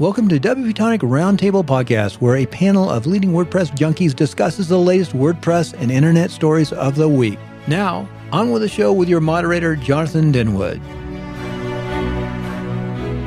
Welcome to WP Tonic Roundtable Podcast, where a panel of leading WordPress junkies discusses the latest WordPress and internet stories of the week. Now, on with the show with your moderator, Jonathan Denwood.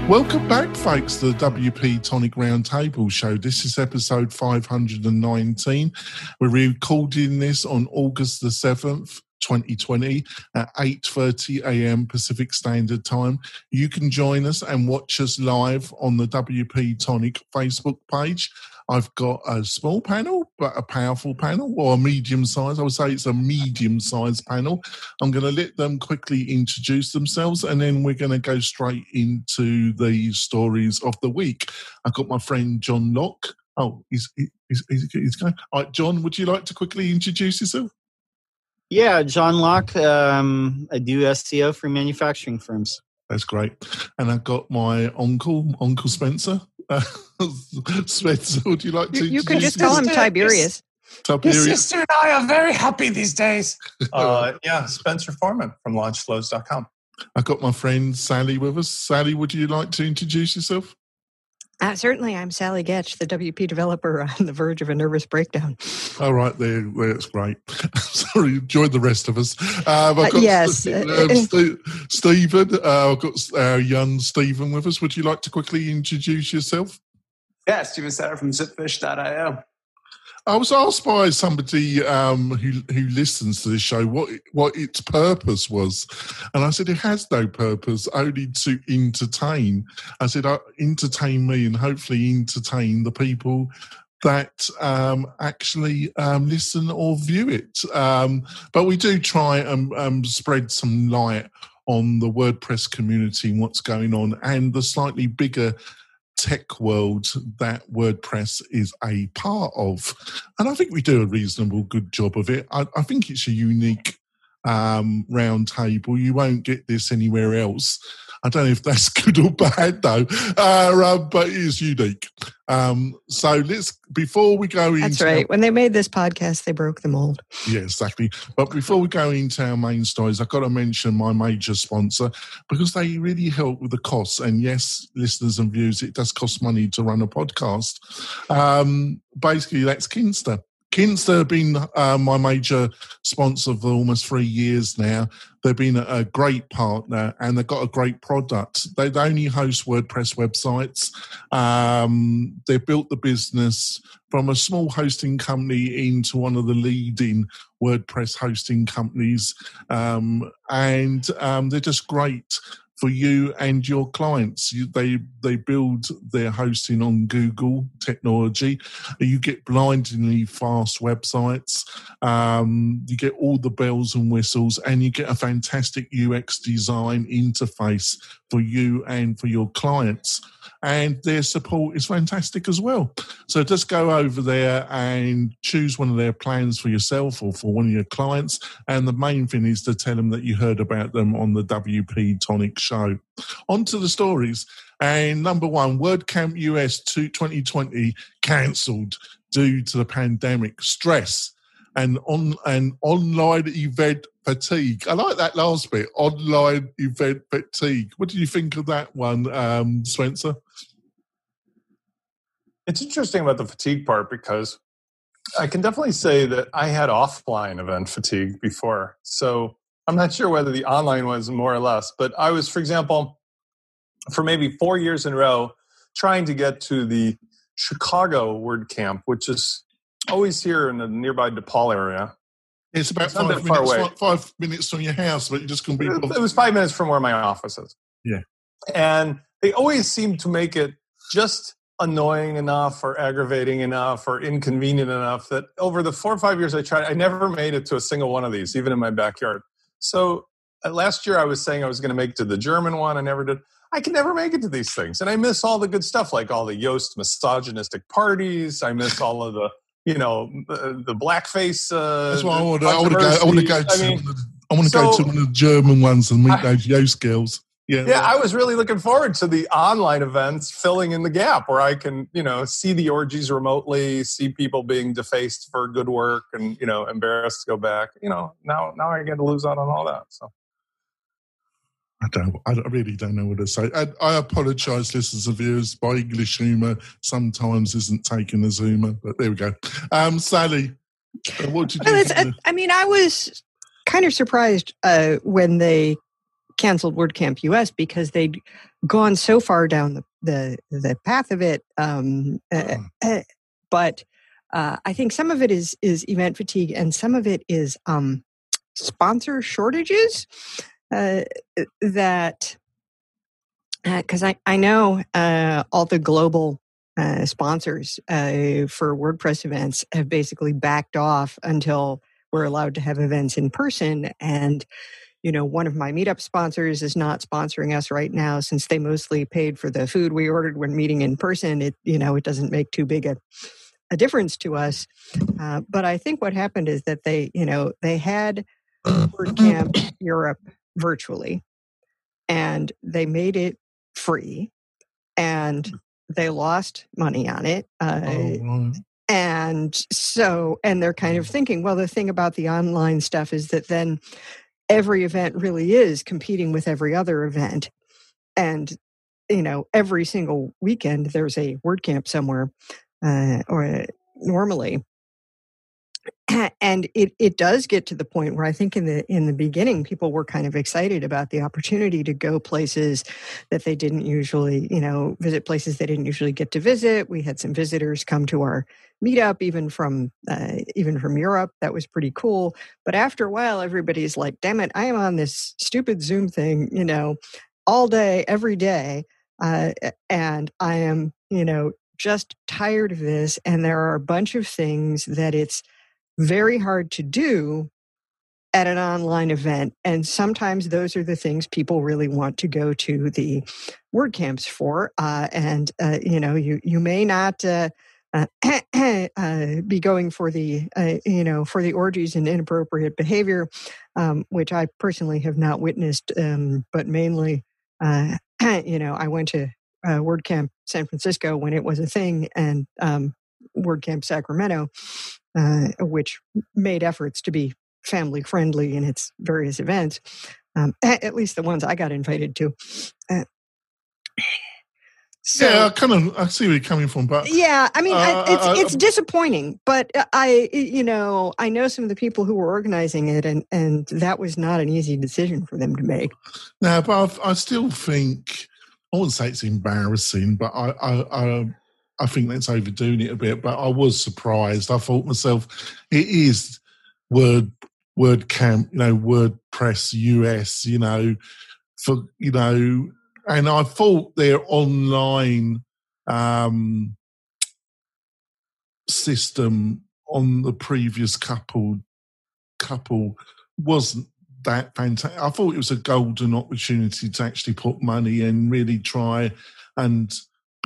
Welcome back, folks, to the WP Tonic Roundtable Show. This is episode 519. We're recording this on August the 7th. 2020 at 8:30 a.m. Pacific Standard Time. You can join us and watch us live on the WP Tonic Facebook page. I've got a small panel, but a powerful panel, or a medium size. I would say it's a medium sized panel. I'm going to let them quickly introduce themselves, and then we're going to go straight into the stories of the week. I've got my friend John Locke. Oh, he's, he's, he's, he's going. John, would you like to quickly introduce yourself? Yeah, John Locke. Um, I do SEO for manufacturing firms. That's great. And I've got my uncle, Uncle Spencer. Uh, Spencer, would you like to? You, you can just call him Tiberius. Tiberius. Your sister and I are very happy these days. Uh, yeah, Spencer Forman from launchflows.com. I've got my friend Sally with us. Sally, would you like to introduce yourself? Uh, certainly, I'm Sallie Goetsch, the WP developer on the verge of a nervous breakdown. All right, there, that's great. Sorry, join the rest of us. Um, I've got uh, yes, uh, um, St- Stephen. Uh, I've got our young Stephen with us. Would you like to quickly introduce yourself? Yeah, Stephen Sutter from zipfish.io. I was asked by somebody um, who who listens to this show what what its purpose was, and I said it has no purpose, only to entertain. I said uh, entertain me and hopefully entertain the people that um, actually um, listen or view it. Um, but we do try and um, spread some light on the WordPress community and what's going on, and the slightly bigger tech world that WordPress is a part of. And I think we do a reasonable good job of it. I, I think it's a unique um, round table. You won't get this anywhere else. I don't know if that's good or bad though, uh, uh, but it is unique. Um, so let's before we go into that's right. Our, when they made this podcast, they broke the mold. Yeah, exactly. But before we go into our main stories, I've got to mention my major sponsor because they really help with the costs. And yes, listeners and viewers, it does cost money to run a podcast. Um, basically, that's Kinsta. Kinsta have been uh, my major sponsor for almost three years now. They've been a, great partner and they've got a great product. They only host WordPress websites. Um, they've built the business from a small hosting company into one of the leading WordPress hosting companies. Um, and um, they're just great for you and your clients. You, they they build their hosting on Google technology. You get blindingly fast websites. Um, you get all the bells and whistles, and you get a fantastic UX design interface for you and for your clients. And their support is fantastic as well. So just go over there and choose one of their plans for yourself or for one of your clients. And the main thing is to tell them that you heard about them on the WP Tonic show. On to the stories. And number one, WordCamp US 2020 cancelled due to the pandemic. Stress and on and online event fatigue. I like that last bit. Online event fatigue. What do you think of that one, um, Spencer? It's interesting about the fatigue part because I can definitely say that I had offline event fatigue before. So I'm not sure whether the online was more or less, but I was, for example, for maybe four years in a row, trying to get to the Chicago WordCamp, which is always here in the nearby DePaul area. It's about it's five, minutes, five minutes from your house, but you just can be. It was five minutes from where my office is. Yeah. And they always seem to make it just annoying enough or aggravating enough or inconvenient enough that over the four or five years I tried, I never made it to a single one of these, even in my backyard. So uh, last year I was saying I was going to make it to the German one. I never did. I can never make it to these things. And I miss all the good stuff, like all the Yoast misogynistic parties. I miss all of the you know the, the blackface. Uh, That's why I want to. I want to go. I want to go to. I, mean, I want to so, go to one of the German ones and meet I, those Yoast girls. Yeah, yeah. I was really looking forward to the online events filling in the gap where I can, you know, see the orgies remotely, see people being defaced for good work, and you know, embarrassed to go back. You know, now now I get to lose out on all that. So I don't. I really don't know what to say. I, I apologise, listeners and viewers. My English humour sometimes isn't taken as humour, but there we go. Um, Sally, uh, what did you? Well, it's, I mean, I was kind of surprised uh, when they canceled WordCamp US because they'd gone so far down the the, the path of it. Um, uh, uh, but uh, I think some of it is is event fatigue, and some of it is um, sponsor shortages. Uh, that because I I know uh, all the global uh, sponsors uh, for WordPress events have basically backed off until we're allowed to have events in person. And, you know, one of my meetup sponsors is not sponsoring us right now since they mostly paid for the food we ordered when meeting in person. It, you know, it doesn't make too big a, a difference to us. Uh, but I think what happened is that they, you know, they had WordCamp Europe virtually and they made it free and they lost money on it. Uh, Oh, and so, and they're kind of thinking, well, the thing about the online stuff is that then every event really is competing with every other event. And, you know, every single weekend there's a WordCamp somewhere, uh, or normally. And it, it does get to the point where I think in the in the beginning people were kind of excited about the opportunity to go places that they didn't usually, you know, visit places they didn't usually get to visit. We had some visitors come to our meetup, even from uh, even from Europe. That was pretty cool. But after a while, everybody's like, "Damn it, I am on this stupid Zoom thing, you know, all day, every day, uh, and I am, you know, just tired of this." And there are a bunch of things that it's very hard to do at an online event. And sometimes those are the things people really want to go to the WordCamps for. Uh, and, uh, you know, you, you may not. Uh, uh, uh, be going for the uh, you know for the orgies and inappropriate behavior, um, which I personally have not witnessed, um, but mainly you know I went to WordCamp San Francisco when it was a thing, and um, WordCamp Sacramento, uh, which made efforts to be family friendly in its various events, um, at, least the ones I got invited to. Uh, so, yeah, I kind of I see where you're coming from, but yeah, I mean, I- Uh, it's uh, it's disappointing, but I, you know, I know some of the people who were organizing it, and and that was not an easy decision for them to make. no, but I've, I still think I wouldn't say it's embarrassing, but I I, I think that's overdoing it a bit. But I was surprised. I thought myself, it is word word camp, you know, WordPress US, you know, for you know, and I thought their online um, system on the previous couple couple wasn't that fantastic. I thought it was a golden opportunity to actually put money and really try and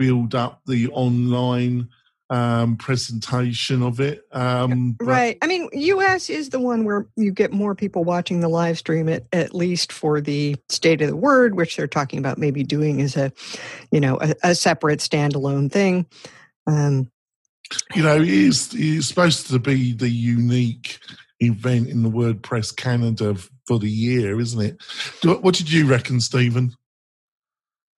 build up the online um, presentation of it. Um, Right. I mean, US is the one where you get more people watching the live stream at, at least for the state of the word, which they're talking about maybe doing as a, you know, a, a separate standalone thing. Um, you know, it is it's supposed to be the unique event in the WordPress Canada for the year, isn't it? What did you reckon, Stephen?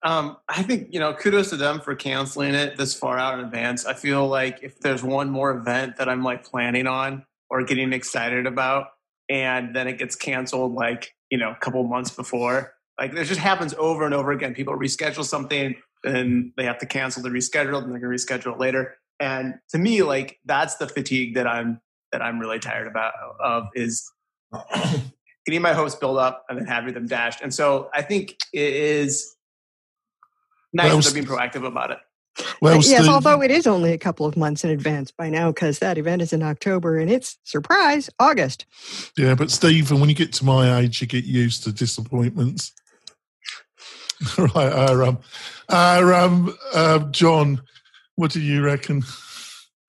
Um, I think you know, kudos to them for canceling it this far out in advance. I feel like if there's one more event that I'm like planning on or getting excited about, and then it gets canceled like you know a couple months before, like this just happens over and over again. People reschedule something, and they have to cancel the reschedule, and going to reschedule it later. And to me, like that's the fatigue that I'm that I'm really tired about of is getting my hopes built up and then having them dashed. And so I think it is nice Well, that they're being proactive about it. Well, yes, Steve- although it is only a couple of months in advance by now because that event is in October and it's surprise August. yeah, but Stephen, when you get to my age, you get used to disappointments. right, uh, um, uh, um, uh, John, what do you reckon?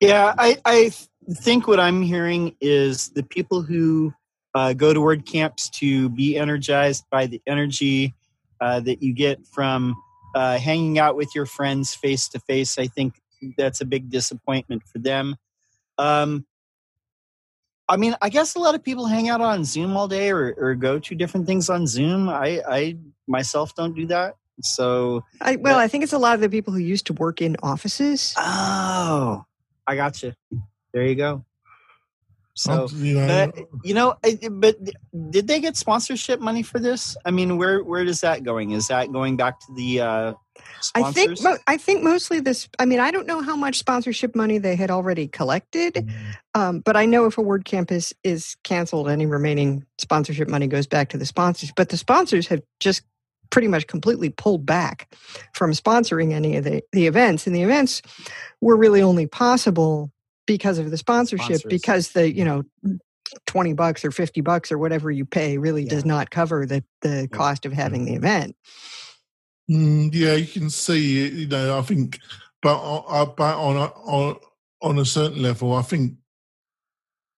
Yeah, I, I think what I'm hearing is the people who uh, go to WordCamps to be energized by the energy uh, that you get from uh, hanging out with your friends face to face. I think that's a big disappointment for them. Um, I mean, I guess a lot of people hang out on Zoom all day or, or go to different things on Zoom. I, I myself don't do that. So, I, well, I think it's a lot of the people who used to work in offices. oh, I got you. There you go. So, Um, you know, but, you know, but did they get sponsorship money for this? I mean, where where is that going? Is that going back to the uh, I think I think mostly this. I mean, I don't know how much sponsorship money they had already collected, um, but I know if a WordCamp is is canceled, any remaining sponsorship money goes back to the sponsors. But the sponsors have just pretty much completely pulled back from sponsoring any of the the events, and the events were really only possible because of the sponsorship. Sponsors. Because the you know. 20 bucks or 50 bucks or whatever you pay really does not cover the, the cost of having the event. Mm, yeah, you can see. You know, I think, but uh, but on a, on on a certain level, I think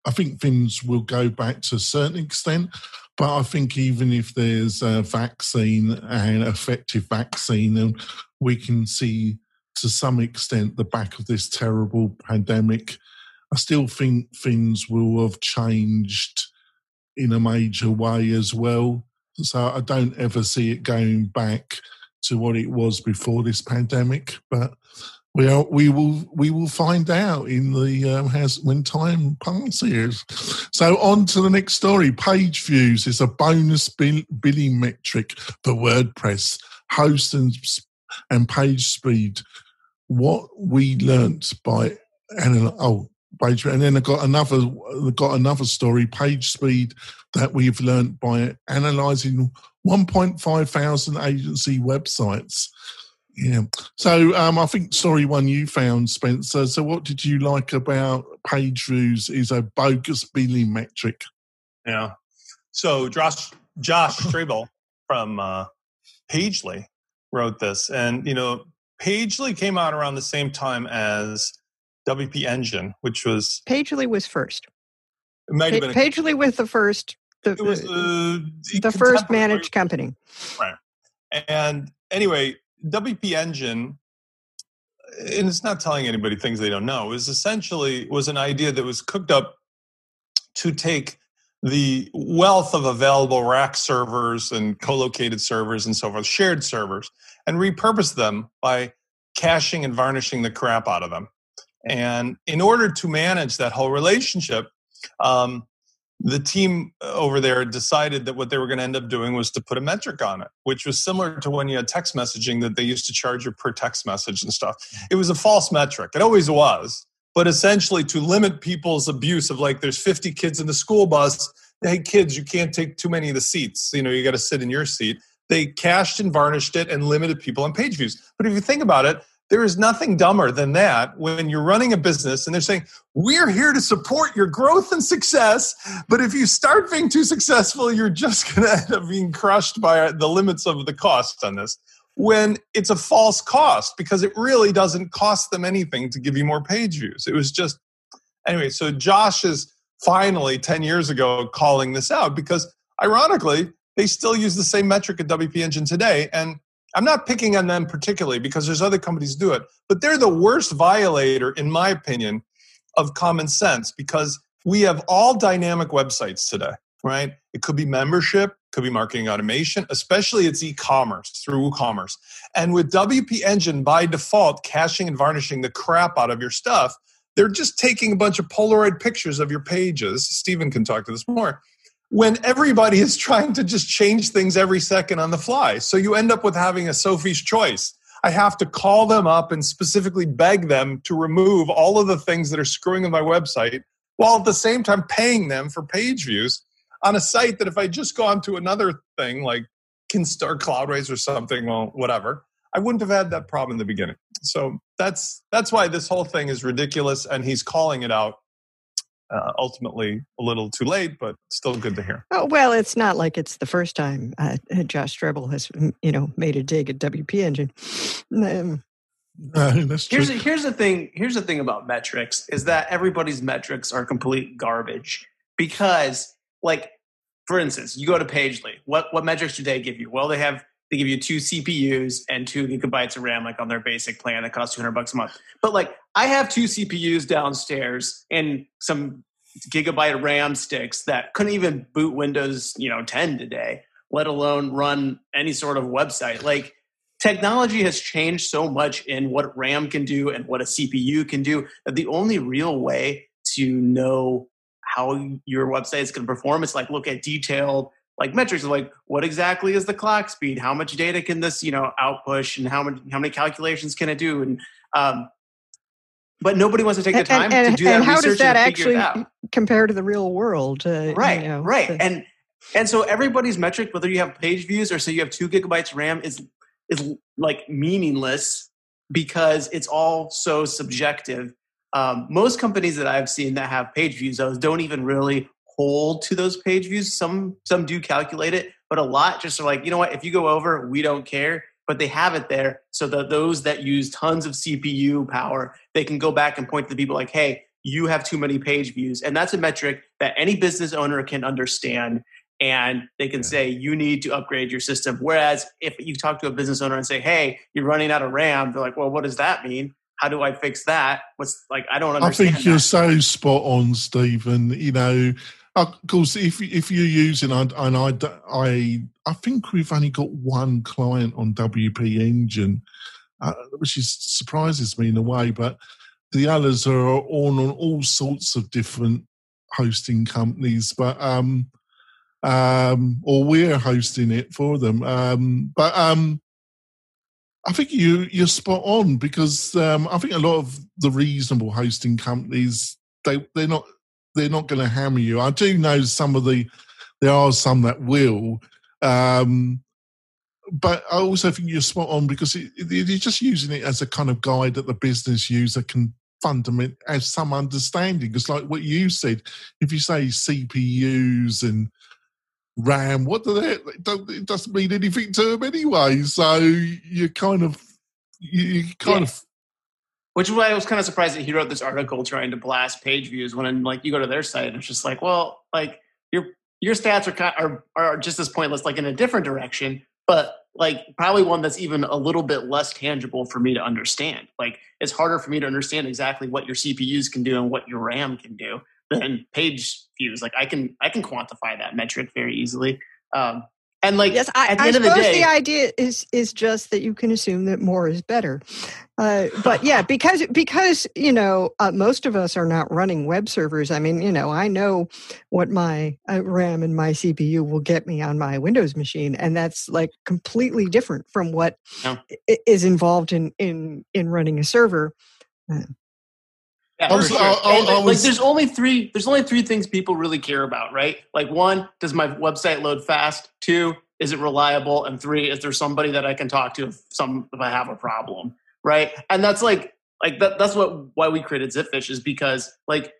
I think things will go back to a certain extent. But I think even if there's a vaccine and effective vaccine, and we can see to some extent the back of this terrible pandemic, I still think things will have changed in a major way as well. So I don't ever see it going back to what it was before this pandemic, but we are, we will we will find out in the um, has when time passes. So on to the next story. Page views is a bonus bill, billing metric for WordPress host and and page speed. What we learnt by and oh page and then I got another got another story page speed that we've learnt by analysing 1.5 thousand agency websites. Yeah. So um, I think story one you found, Spencer. So what did you like about page views is a bogus billing metric? Yeah. So Josh Josh Strebel from uh, Pagely wrote this, and you know Pagely came out around the same time as WP Engine, which was Pagely was first. it might have been Pagely was the first, the, it was the, uh, the first managed company. Right. And anyway, WP Engine, and it's not telling anybody things they don't know, is essentially was an idea that was cooked up to take the wealth of available rack servers and co-located servers and so forth, shared servers, and repurpose them by caching and varnishing the crap out of them. Mm-hmm. And in order to manage that whole relationship, um, the team uh, over there decided that what they were going to end up doing was to put a metric on it, which was similar to when you had text messaging that they used to charge you per text message and stuff. Mm-hmm. It was a false metric. It always was. But essentially, to limit people's abuse of like, there's 50 kids in the school bus. Hey, kids, you can't take too many of the seats. You know, you got to sit in your seat. They cached and varnished it and limited people on page views. But if you think about it, there is nothing dumber than that when you're running a business and they're saying, We're here to support your growth and success. But if you start being too successful, you're just going to end up being crushed by the limits of the cost on this. When it's a false cost because it really doesn't cost them anything to give you more page views. It was just, anyway, so Josh is finally 10 years ago calling this out because ironically, they still use the same metric at WP Engine today. And I'm not picking on them particularly because there's other companies do it, but they're the worst violator, in my opinion, of common sense because we have all dynamic websites today, right? It could be membership, could be marketing automation, especially it's e-commerce through WooCommerce. And with WP Engine by default caching and varnishing the crap out of your stuff, they're just taking a bunch of Polaroid pictures of your pages. Stephen can talk to this more when everybody is trying to just change things every second on the fly. So you end up with having a Sophie's choice. I have to call them up and specifically beg them to remove all of the things that are screwing with my website while at the same time paying them for page views on a site that if I just gone to another thing like Kinsta Cloudways or something, well, whatever, I wouldn't have had that problem in the beginning. So that's that's why this whole thing is ridiculous, and he's calling it out uh, ultimately a little too late, but still good to hear. Oh, well, it's not like it's the first time uh, Josh Strebel has, you know, made a dig at WP Engine. Um, No, that's true. Here's the, here's the thing. Here's the thing about metrics is that everybody's metrics are complete garbage because, like, for instance, you go to Pagely. What what metrics do they give you? Well, they have they give you two CPUs and two gigabytes of RAM, like on their basic plan that costs two hundred bucks a month. But like, I have two CPUs downstairs and some gigabyte RAM sticks that couldn't even boot Windows, you know, 10 today, let alone run any sort of website. Like technology has changed so much in what RAM can do and what a CPU can do that the only real way to know how your website is going to perform is like look at detailed like metrics of like what exactly is the clock speed? How much data can this you know outpush? And how many how many calculations can it do? And um, but nobody wants to take the time and, and, to do that and how does that research and figure it actually compare to the real world? Uh, right you know, right. the- and and so everybody's metric whether you have page views or say you have two gigabytes ram is is like meaningless because it's all so subjective. Um, most companies that i've seen that have page views those don't even really hold to those page views. Some some do calculate it but a lot just are like you know what? If you go over we don't care but they have it there so that those that use tons of cpu power they can go back and point to the people like hey you have too many page views. And that's a metric that any business owner can understand and they can say you need to upgrade your system. Whereas if you talk to a business owner and say hey you're running out of ram they're like well what does that mean? How do i fix that? What's like i don't understand. I think you're so spot on, Stephen. You know, of course, if if you're using and I I I d- I I think we've only got one client on WP Engine, uh, which is surprises me in a way, but the others are on on all sorts of different hosting companies, but um um or we're hosting it for them. Um but um I think you you're spot on because um, I think a lot of the reasonable hosting companies they they're not they're not going to hammer you. I do know some of the there are some that will, um, but I also think you're spot on because it, it- you're just using it as a kind of guide that the business user can fundament as some understanding. It's like what you said. If you say CPUs and RAM, what do they? It don't- it doesn't mean anything to them anyway. So you kind of, you, you kind Yeah. of, Which is why I was kind of surprised that he wrote this article trying to blast page views when I'm like you go to their site and it's just like, well, like your your stats are are are just as pointless, like in a different direction, but like probably one that's even a little bit less tangible for me to understand. Like it's harder for me to understand exactly what your CPUs can do and what your RAM can do than page views. Like I can I can quantify that metric very easily. Um, and like yes, I, at the I end of the suppose day, the idea is is just that you can assume that more is better. Uh, but yeah, because because you know uh, most of us are not running web servers. I mean, you know, I know what my uh, RAM and my CPU will get me on my Windows machine, and that's like completely different from what Yeah. is involved in in in running a server. Yeah, oh, was- sure. I- I- And, I like, there's only three. There's only three things people really care about, right? Like one, does my website load fast? Two, is it reliable? And three, is there somebody that I can talk to if some if I have a problem, right? And that's like like that. That's what why we created Zipfish is because like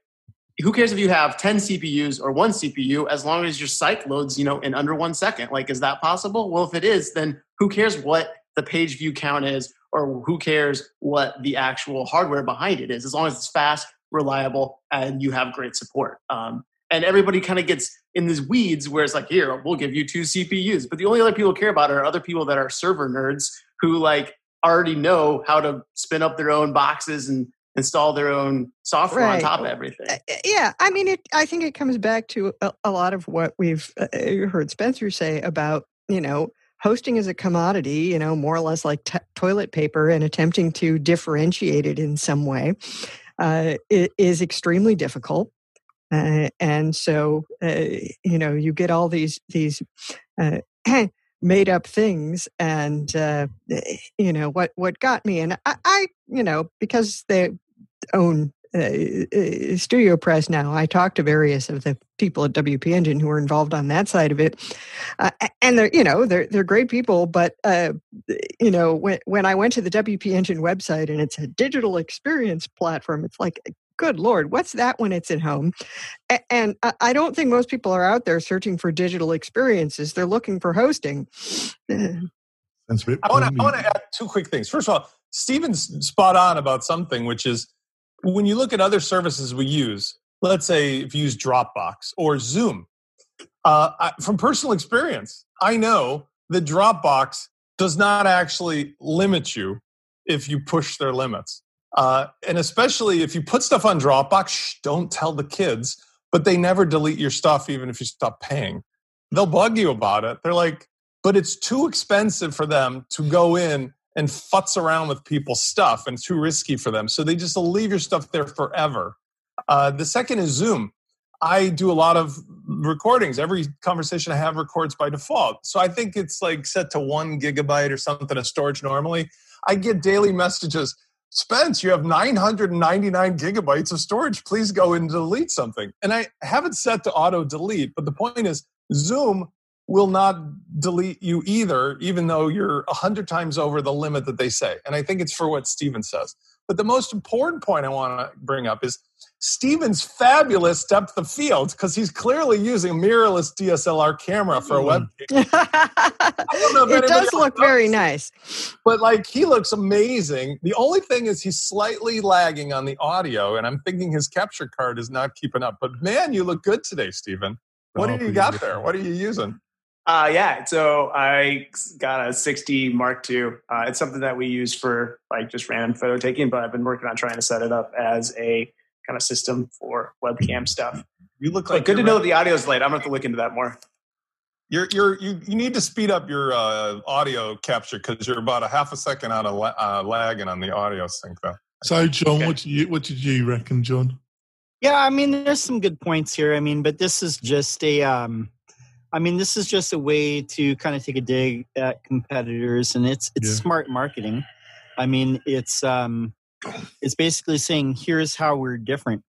who cares if you have 10 CPUs or one CPU as long as your site loads, you know, in under one second? Like, is that possible? Well, if it is, then who cares what the page view count is or who cares what the actual hardware behind it is, as long as it's fast, reliable, and you have great support. Um, and everybody kind of gets in these weeds where it's like, here, we'll give you two CPUs. But the only other people care about are other people that are server nerds who like already know how to spin up their own boxes and install their own software on top of everything. Uh, yeah, I mean, it. I think it comes back to a, a lot of what we've uh, heard Spencer say about you know hosting is a commodity. You know, more or less like t- toilet paper, and attempting to differentiate it in some way uh, is extremely difficult. Uh, and so, uh, you know, you get all these these uh, made up things, and uh, you know what what got me, and I, I you know, because they own uh, uh, Studio Press now. I talked to various of the people at WP Engine who are involved on that side of it, uh, and they're you know they're they're great people. But uh, you know when when I went to the WP Engine website and it's a digital experience platform, it's like. Good Lord, what's that when it's at home? A- And I- I don't think most people are out there searching for digital experiences. They're looking for hosting. Sounds a bit I want to want to add two quick things. First of all, Stephen's spot on about something, which is when you look at other services we use. Let's say if you use Dropbox or Zoom. Uh, I, from personal experience, I know that Dropbox does not actually limit you if you push their limits. Uh, and especially if you put stuff on Dropbox, shh, don't tell the kids. but they never delete your stuff even if you stop paying. They'll bug you about it. They're like, but it's too expensive for them to go in and futz around with people's stuff and too risky for them. So they just leave your stuff there forever. Uh, the second is Zoom. I do a lot of recordings. Every conversation I have records by default. So I think it's like set to one gigabyte or something of storage normally. I get daily messages. Spence, you have 999 gigabytes of storage. Please go and delete something. And I have it set to auto delete. But the point is, Zoom will not delete you either, even though you're 100 times over the limit that they say. And I think it's for what Steven says. But the most important point I want to bring up is Steven's fabulous depth of field because he's clearly using a mirrorless DSLR camera for a web. Mm. it does look very nice. But like he looks amazing. The only thing is he's slightly lagging on the audio, and I'm thinking his capture card is not keeping up. But man, you look good today, Steven. What do you got there? What are you using? Uh, yeah, so I got a 6D Mark II. Uh, it's something that we use for like just random photo taking, but I've been working on trying to set it up as a kind of system for webcam stuff. You look like good to know the audio is late. I'm gonna have to look into that more. You're you're you, you need to speed up your uh, audio capture because you're about a half a second out of la- uh, lagging on the audio sync though. So John, okay. what did you what did you reckon, John? Yeah, I mean, there's some good points here. I mean, but this is just a um, I mean, this is just a way to kind of take a dig at competitors, and it's it's yeah. smart marketing. I mean, it's um, it's basically saying here's how we're different.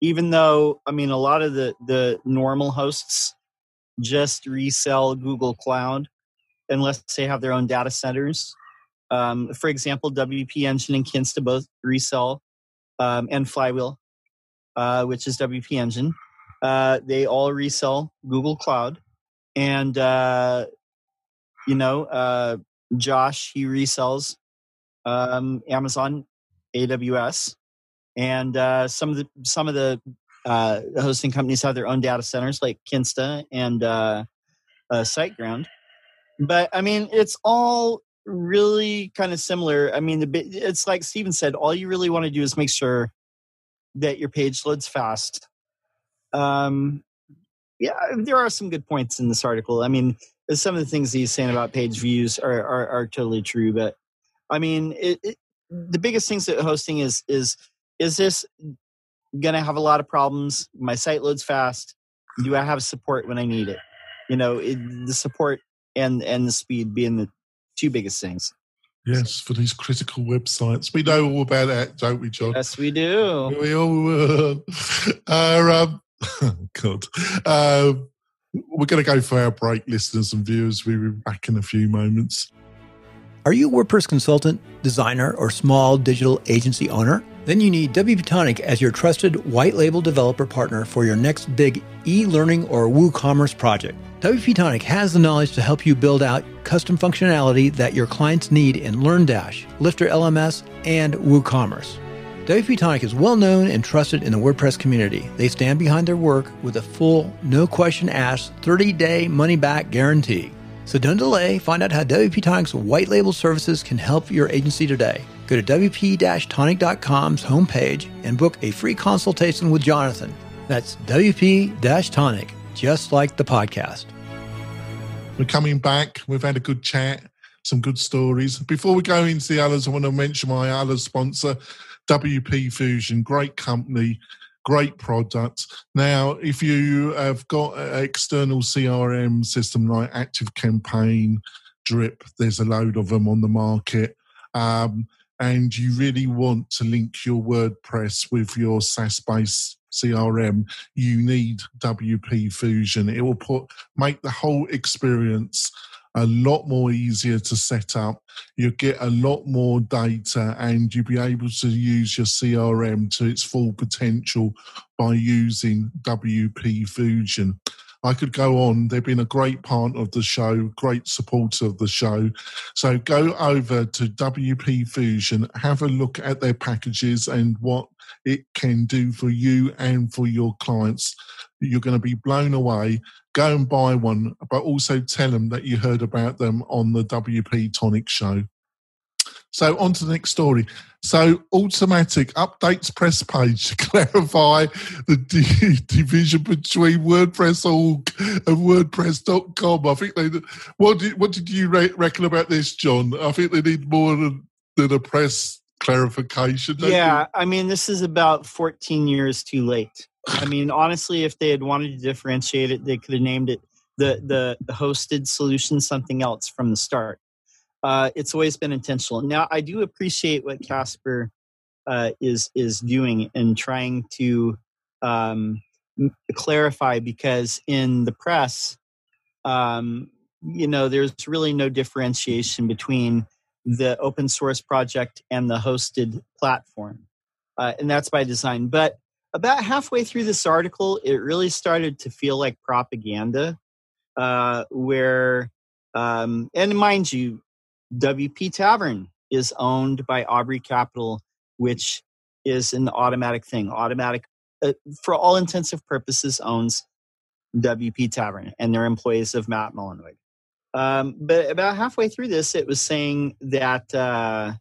Even though I mean, a lot of the the normal hosts just resell Google Cloud unless they have their own data centers. Um, for example, WP Engine and Kinsta both resell, um, and Flywheel, uh, which is WP Engine. Uh, they all resell Google Cloud and uh, you know, uh, Josh he resells um, Amazon AWS, and uh, some of the some of the uh, hosting companies have their own data centers like Kinsta and uh, uh, SiteGround. But I mean, it's all really kind of similar. I mean, the it's like Steven said, all you really want to do is make sure that your page loads fast. Um, yeah, there are some good points in this article. I mean, some of the things he's saying about page views are are, are totally true, but I mean, it, it, the biggest things that hosting is is is this going to have a lot of problems? My site loads fast. Do I have support when I need it? You know, it, the support and and the speed being the two biggest things. Yes, for these critical websites. We know all about that, don't we, John? Yes, we do. We all will. Uh, um, God. Uh, we're going to go for our break, listeners and viewers. We'll be back in a few moments. Are you a WordPress consultant, designer, or small digital agency owner? Then you need WP Tonic as your trusted white label developer partner for your next big e learning or WooCommerce project. WP Tonic has the knowledge to help you build out custom functionality that your clients need in LearnDash, Lifter LMS, and WooCommerce. WP Tonic is well known and trusted in the WordPress community. They stand behind their work with a full, no question asked, 30 day money back guarantee. So don't delay. Find out how WP Tonic's white label services can help your agency today. Go to WP Tonic.com's homepage and book a free consultation with Jonathan. That's WP Tonic, just like the podcast. We're coming back. We've had a good chat, some good stories. Before we go into the others, I want to mention my other sponsor. WP Fusion, great company, great product. Now, if you have got an external CRM system like Active Campaign, Drip, there's a load of them on the market. Um, and you really want to link your WordPress with your SaaS based CRM, you need WP Fusion. It will put make the whole experience a lot more easier to set up. You get a lot more data and you'll be able to use your CRM to its full potential by using WP Fusion. I could go on. They've been a great part of the show, great supporter of the show. So go over to WP Fusion, have a look at their packages and what it can do for you and for your clients. You're going to be blown away. Go and buy one, but also tell them that you heard about them on the WP Tonic show. So on to the next story. So Automattic updates press page to clarify the d- division between WordPress.org and WordPress.com. I think they. What did what did you re- reckon about this, John? I think they need more than, than a press clarification. Yeah, you? I mean, this is about 14 years too late. I mean, honestly, if they had wanted to differentiate it, they could have named it the the hosted solution something else from the start. Uh, it's always been intentional. Now, I do appreciate what Casper uh, is is doing and trying to um, clarify because in the press, um, you know, there's really no differentiation between the open source project and the hosted platform, uh, and that's by design. But about halfway through this article, it really started to feel like propaganda, uh, where um, and mind you, WP Tavern is owned by Audrey Capital, which is an Automattic thing. Automattic, uh, for all intensive purposes, owns WP Tavern, and they're employees of Matt Mullenweg. Um, but about halfway through this, it was saying that uh,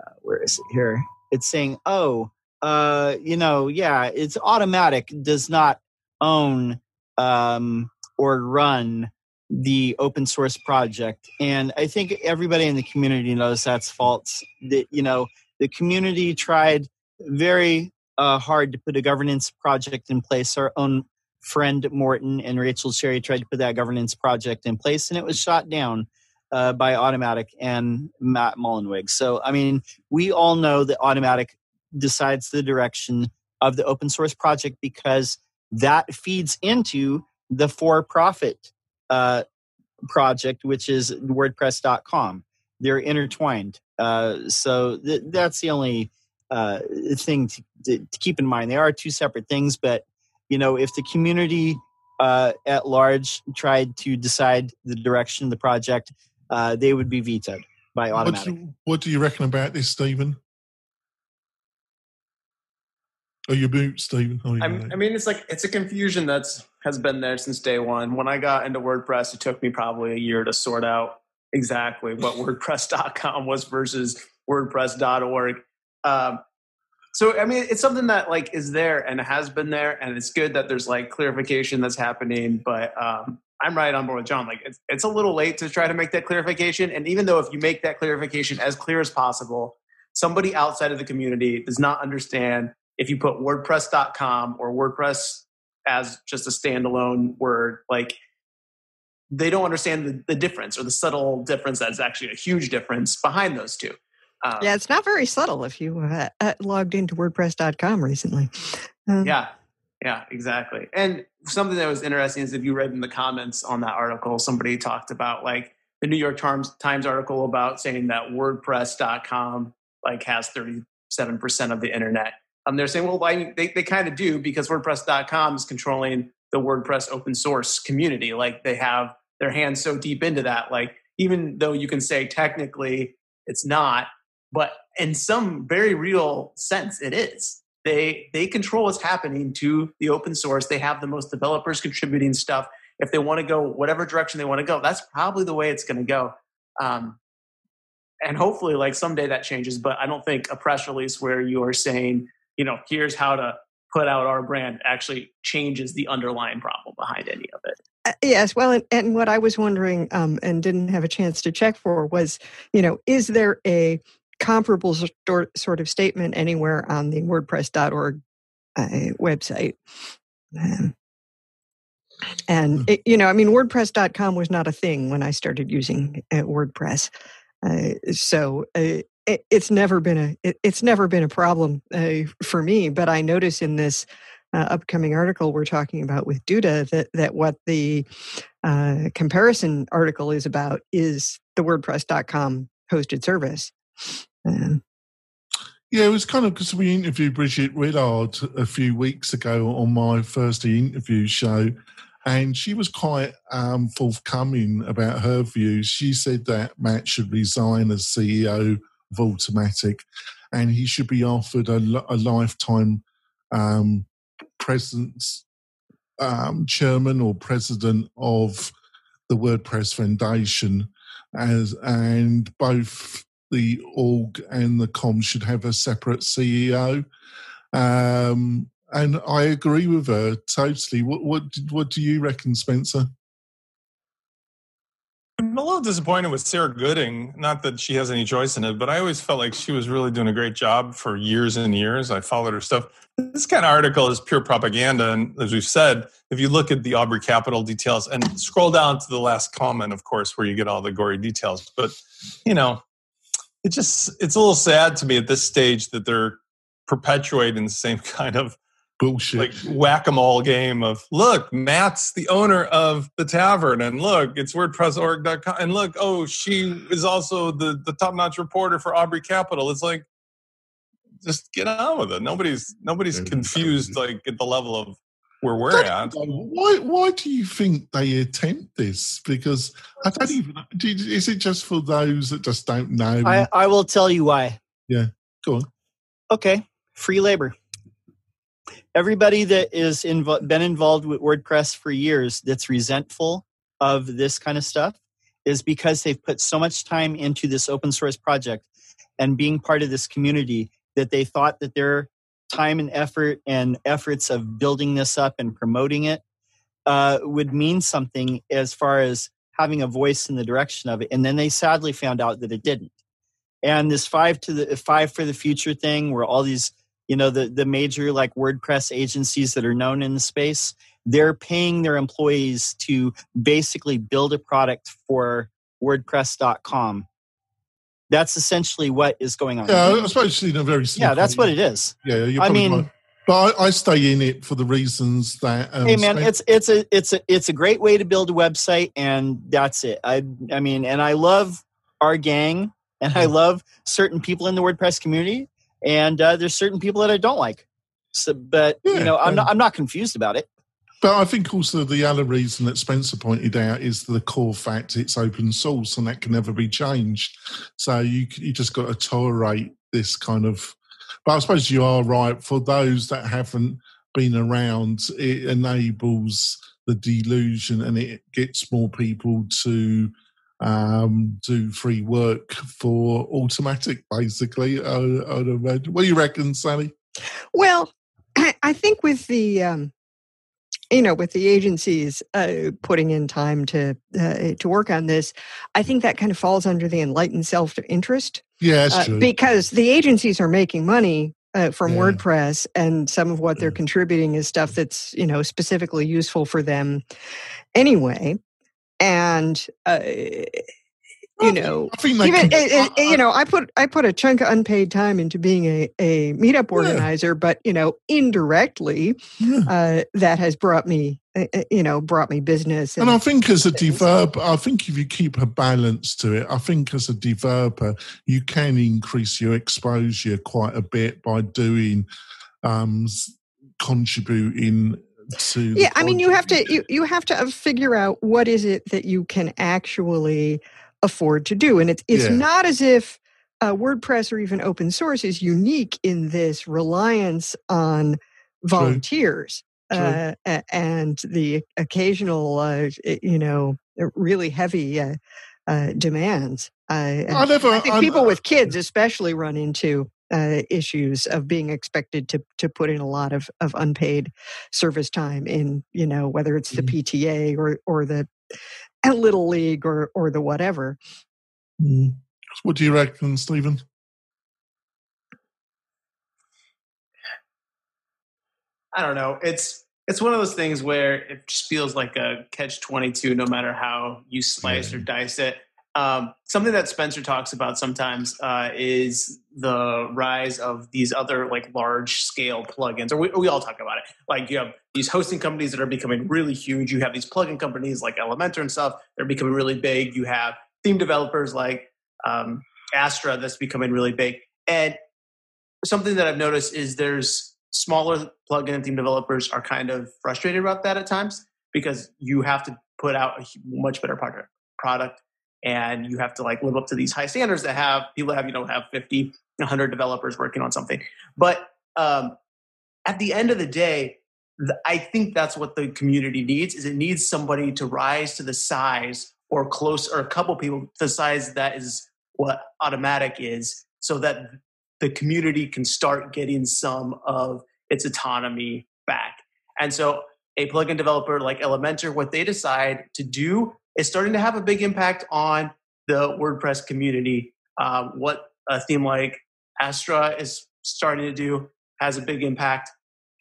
uh, where is it here? It's saying, oh, uh, you know, yeah, it's Automattic, does not own um, or run the open source project. And i think everybody in the community knows that's false. That you know the community tried very uh, hard to put a governance project in place. Our own friend morten and rachel cherry tried to put that governance project in place and it was shot down uh, by Automattic and matt mullenweg. So i mean we all know that Automattic decides the direction of the open source project because that feeds into the for profit uh, project, which is WordPress.com. They're intertwined. Uh, so th- that's the only uh, thing to, to, keep in mind. They are two separate things, but you know, if the community uh, at large tried to decide the direction of the project, uh, they would be vetoed by Automattic. What do, you, what do you reckon about this, Stephen? Oh, your boot, Stephen. Oh, I mean, it's like it's a confusion that's has been there since day one. When I got into WordPress, it took me probably a year to sort out exactly what WordPress.com was versus WordPress.org. Um, so, I mean, it's something that like is there and has been there, and it's good that there's like clarification that's happening. But um, I'm right on board with John. Like, it's it's a little late to try to make that clarification. And even though if you make that clarification as clear as possible, somebody outside of the community does not understand if you put WordPress.com or WordPress as just a standalone word, like they don't understand the, the difference or the subtle difference that's actually a huge difference behind those two. Um, yeah, it's not very subtle if you uh, uh logged into WordPress.com recently. Um, yeah, yeah, exactly. And something that was interesting is if you read in the comments on that article, somebody talked about like the New York Times Times article about saying that WordPress.com like has 37% of the internet. Um, they're saying, well, they, they kind of do because WordPress.com is controlling the WordPress open source community. Like they have their hands so deep into that. Like even though you can say technically it's not, but in some very real sense, it is. They they control what's happening to the open source. They have the most developers contributing stuff. If they want to go whatever direction they want to go, that's probably the way it's going to go. Um, and hopefully, like someday that changes. But I don't think a press release where you are saying you know, here's how to put out our brand actually changes the underlying problem behind any of it. Uh, yes, well, and, and, what I was wondering um, and didn't have a chance to check for was, you know, is there a comparable sort of statement anywhere on the WordPress.org uh, website? Um, and, hmm. it, you know, I mean, WordPress.com was not a thing when I started using uh, WordPress. Uh, so uh, it, it's never been a it, it's never been a problem uh, for me. But I notice in this uh, upcoming article we're talking about with Duda that that what the uh, comparison article is about is the WordPress.com hosted service. Um, yeah, it was kind of because we interviewed Bridget Willard a few weeks ago on my first interview show, and she was quite um, forthcoming about her views. She said that Matt should resign as CEO of and he should be offered a, a lifetime um, presence um, chairman or president of the WordPress Foundation, as and both the org and the com should have a separate CEO. Um, and I agree with her totally. What what what do you reckon, Spencer? I'm a little disappointed with Sarah Gooding. Not that she has any choice in it, but I always felt like she was really doing a great job for years and years. I followed her stuff. This kind of article is pure propaganda. And as we've said, if you look at the Audrey Capital details and scroll down to the last comment, of course, where you get all the gory details. But, you know, it just, it's a little sad to me at this stage that they're perpetuating the same kind of bullshit. Like whack-a-mole game of look, Matt's the owner of the tavern, and look, it's WordPressorg.com, and look, oh, she is also the the top-notch reporter for Audrey Capital. It's like just get on with it. Nobody's nobody's confused like at the level of where we're at. Why why do you think they attempt this? Because I don't even. Is it just for those that just don't know? I, I will tell you why. Yeah, go on. Okay, free labor everybody that is invo- been involved with WordPress for years that's resentful of this kind of stuff is because they've put so much time into this open source project and being part of this community that they thought that their time and effort and efforts of building this up and promoting it uh, would mean something as far as having a voice in the direction of it. And then they sadly found out that it didn't. And this five to the five for the future thing where all these you know the the major like wordpress agencies that are known in the space they're paying their employees to basically build a product for wordpress.com that's essentially what is going on. Yeah especially in a very yeah that's what it is. Yeah i mean right. but I, I, stay in it for the reasons that um, hey man it's it's a it's a it's a great way to build a website and that's it. I i mean and i love our gang and i love certain people in the wordpress community and uh, there's certain people that I don't like. So, but yeah, you know, I'm um, not I'm not confused about it. But I think also the other reason that Spencer pointed out is the core fact it's open source and that can never be changed. So you you just got to tolerate this kind of. But I suppose you are right. For those that haven't been around, it enables the delusion and it gets more people to um, do free work for Automattic, basically. I, I'd imagine. What do you reckon, Sallie? Well, I think with the um, you know with the agencies uh, putting in time to uh, to work on this, I think that kind of falls under the enlightened self interest. Yeah, that's uh, true. Because the agencies are making money uh, from yeah. WordPress, and some of what they're contributing is stuff that's you know specifically useful for them anyway and uh, you know, even it, it, you know, I put I put a chunk of unpaid time into being a, a meetup organizer, yeah. but you know, indirectly, yeah. uh, that has brought me, uh, uh, you know, brought me business. And, and I think as a developer, I think if you keep a balance to it, I think as a developer, you can increase your exposure quite a bit by doing, um, contributing to yeah i mean you have to you, you have to uh, figure out what is it that you can actually afford to do and it's it's yeah. not as if uh, wordpress or even open source is unique in this reliance on volunteers uh, and the occasional uh, you know really heavy uh, uh, demands. I, never, I think people with kids especially run into uh, issues of being expected to to put in a lot of of unpaid service time in you know whether it's the mm. PTA or or the little league or or the whatever. Mm. What do you reckon, Stephen? I don't know. It's it's one of those things where it just feels like a catch twenty two, no matter how you slice yeah. or dice it. Um, something that Spencer talks about sometimes uh, is the rise of these other like large scale plugins, or we, we, all talk about it. Like you have these hosting companies that are becoming really huge. You have these plugin companies like Elementor and stuff. They're becoming really big. You have theme developers like um, Astra that's becoming really big. And something that I've noticed is there's smaller plugin and theme developers are kind of frustrated about that at times because you have to put out a much better product and you have to like live up to these high standards that have people have you know have 50 100 developers working on something but um, at the end of the day i think that's what the community needs is it needs somebody to rise to the size or close or a couple people to the size that is what Automattic is so that the community can start getting some of its autonomy back. And so a plugin developer like Elementor, what they decide to do is starting to have a big impact on the WordPress community. Um, what a theme like Astra is starting to do has a big impact.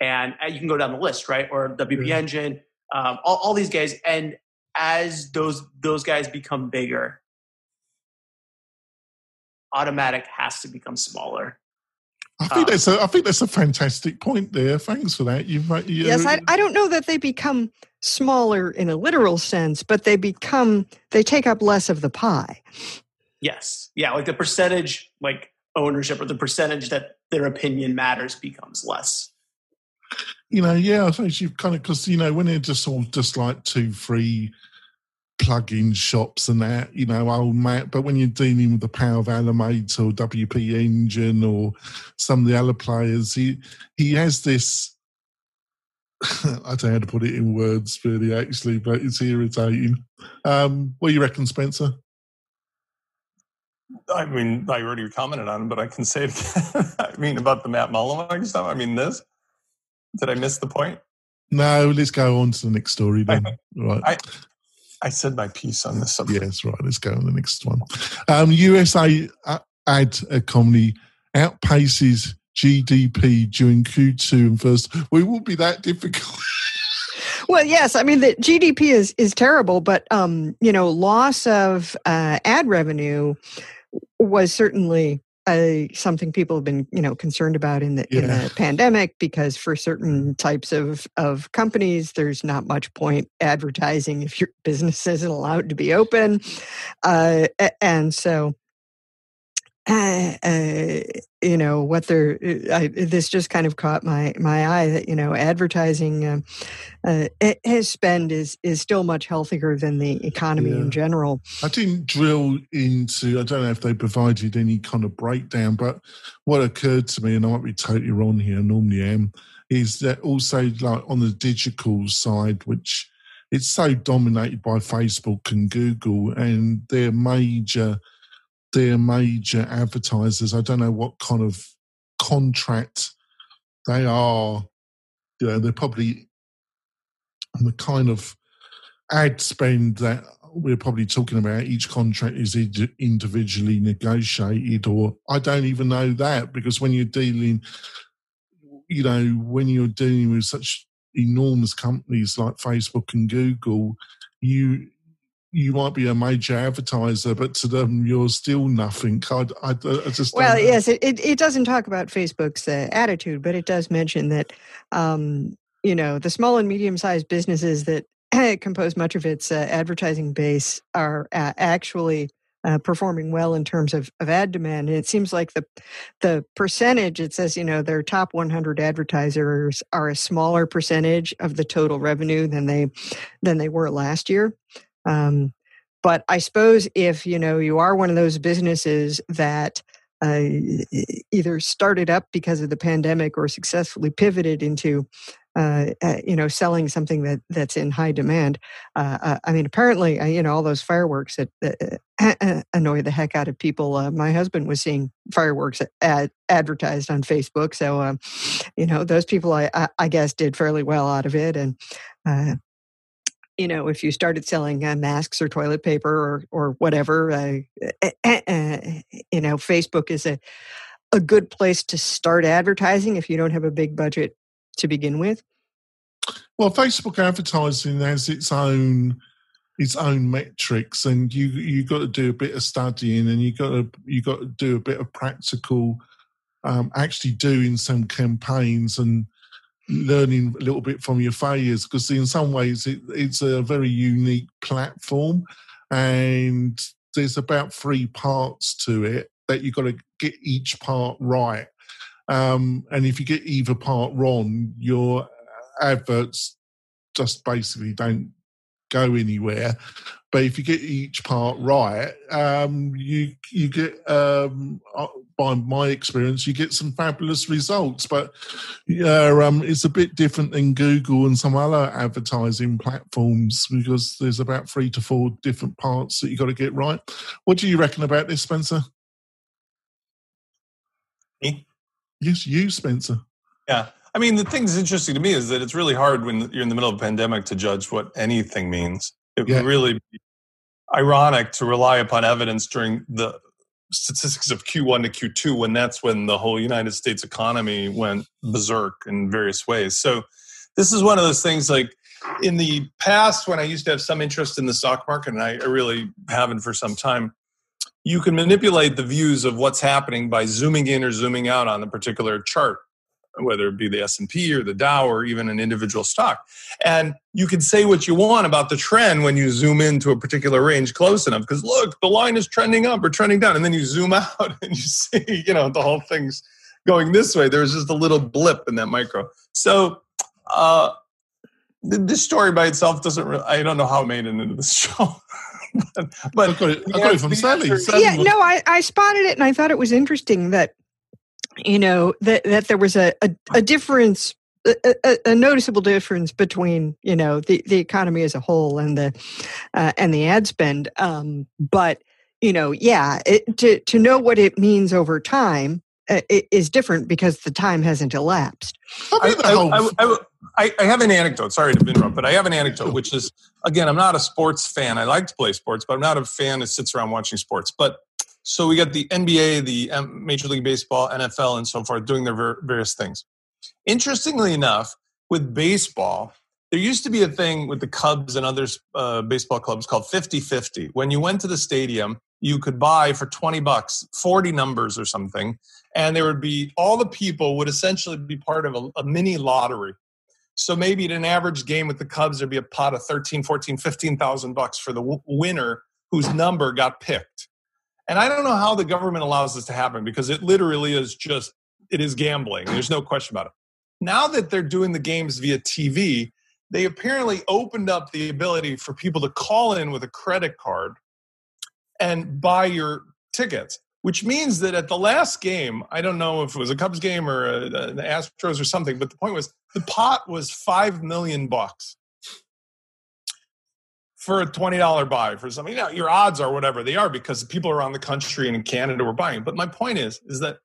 And uh, you can go down the list, right? Or WP Engine, um, all, all these guys. And as those those guys become bigger, Automattic has to become smaller. I think um, that's a I think that's a fantastic point there. Thanks for that. You've you yes, I, I don't know that they become smaller in a literal sense, but they become they take up less of the pie. Yes, yeah, like the percentage like ownership or the percentage that their opinion matters becomes less. You know, yeah, I think you've kind of because you know when they're just all just like two, three plug-in shops and that, you know, old Matt. But when you're dealing with the power of Animate or WP Engine or some of the other players, he he has this. I don't know how to put it in words, really, actually, but it's irritating. Um, what do you reckon, Spencer? I mean, I already commented on it, but I can say it again. I mean, about the Matt Mullenweg stuff. I mean, this. Did I miss the point? No, let's go on to the next story then. I, right. I, I said my piece on this subject. Yes, right. Let's go on the next one. Um, USA ad economy outpaces GDP during Q2 and first. Well, it won't be that difficult. well, yes. I mean, the GDP is is terrible, but um, you know, loss of uh, ad revenue was certainly uh, something people have been you know concerned about in the yeah. in the pandemic because for certain types of of companies there's not much point advertising if your business isn't allowed to be open uh, and so uh, uh, you know what they're uh, I, this just kind of caught my my eye that you know advertising um, uh, his spend is is still much healthier than the economy yeah. in general i didn't drill into i don't know if they provided any kind of breakdown but what occurred to me and i might be totally wrong here normally am is that also like on the digital side which it's so dominated by facebook and google and their major their major advertisers. I don't know what kind of contract they are. You know, they're probably the kind of ad spend that we're probably talking about. Each contract is individually negotiated, or I don't even know that because when you're dealing, you know, when you're dealing with such enormous companies like Facebook and Google, you you might be a major advertiser, but to them you're still nothing. I, I, I just well, yes, it, it doesn't talk about Facebook's uh, attitude, but it does mention that um, you know the small and medium sized businesses that compose much of its uh, advertising base are uh, actually. Uh, performing well in terms of, of ad demand, and it seems like the the percentage it says you know their top 100 advertisers are a smaller percentage of the total revenue than they than they were last year. Um, but I suppose if you know you are one of those businesses that uh, either started up because of the pandemic or successfully pivoted into uh, uh, you know selling something that that's in high demand. Uh, uh, I mean, apparently, uh, you know all those fireworks that, that annoy the heck out of people. my husband was seeing fireworks ad- advertised on Facebook, so um, you know those people, I, I, I, guess, did fairly well out of it, and you know, if you started selling uh, masks or toilet paper or or whatever, uh, uh, you know, Facebook is a a good place to start advertising if you don't have a big budget to begin with. Well, Facebook advertising has its own its own metrics, and you you got to do a bit of studying, and you got to you got to do a bit of practical, um, actually doing some campaigns and learning a little bit from your failures because in some ways it, it's a very unique platform and there's about three parts to it that you've got to get each part right. Um, and if you get either part wrong your adverts just basically don't go anywhere. But if you get each part right, um, you you get um, uh, by my experience, you get some fabulous results. But yeah, um, it's a bit different than Google and some other advertising platforms because there's about three to four different parts that you got to get right. What do you reckon about this, Spencer? Me? Yes, you, Spencer. Yeah. I mean, the thing that's interesting to me is that it's really hard when you're in the middle of a pandemic to judge what anything means. It Yeah. would really be ironic to rely upon evidence during the statistics of Q1 to Q2 when that's when the whole United States economy went berserk in various ways. So, this is one of those things like in the past when I used to have some interest in the stock market, and I, I really haven't for some time. You can manipulate the views of what's happening by zooming in or zooming out on the particular chart whether it be the S&P or the Dow or even an individual stock. And you can say what you want about the trend when you zoom into a particular range close enough because look, the line is trending up or trending down and then you zoom out and you see, you know, the whole thing's going this way. There's just a little blip in that micro. So, uh th- this story by itself doesn't really, I don't know how it made it into this show. but, but I got it, I got it from Sallie. Sallie yeah was- no I, I spotted it and i thought it was interesting that you know that that there was a a, a difference a, a, a noticeable difference between you know the the economy as a whole and the uh, and the ad spend um but you know yeah it, to to know what it means over time uh, is different because the time hasn't elapsed I I, mean, the whole- I- I- I- I have an anecdote. Sorry to interrupt, but I have an anecdote, which is again, I'm not a sports fan. I like to play sports, but I'm not a fan that sits around watching sports. But so we got the NBA, the um, Major League Baseball, NFL, and so forth doing their various things. Interestingly enough, with baseball, there used to be a thing with the Cubs and other uh, baseball clubs called 50 50. When you went to the stadium, you could buy for 20 bucks 40 numbers or something and there would be all the people would essentially be part of a, a mini lottery so maybe at an average game with the cubs there'd be a pot of 13 14 15000 bucks for the w- winner whose number got picked and i don't know how the government allows this to happen because it literally is just it is gambling. There's no question about it. Now that they're doing the games via tv they apparently opened up the ability for people to call in with a credit card and buy your tickets which means that at the last game, I don't know if it was a Cubs game or a, a, the Astros or something, but the point was the pot was five million bucks for a twenty dollar buy for something. Know, your odds are whatever they are because people around the country and in Canada were buying. But my point is, is that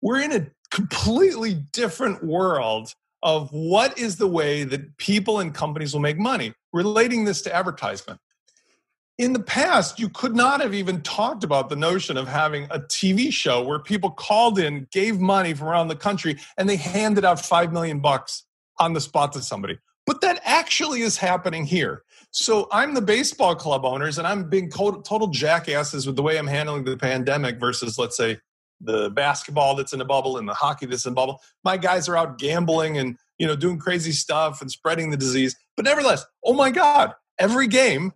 we're in a completely different world of what is the way that people and companies will make money. Relating this to advertisement in the past, you could not have even talked about the notion of having a TV show where people called in, gave money from around the country, and they handed out five million bucks on the spot to somebody. But that actually is happening here. So I'm the baseball club owners, and I'm being total, jackasses with the way I'm handling the pandemic versus, let's say, the basketball that's in a bubble and the hockey that's in a bubble. My guys are out gambling and you know doing crazy stuff and spreading the disease. But nevertheless, oh my God, every game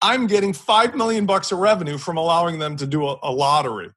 I'm getting five million bucks of revenue from allowing them to do a, a, lottery.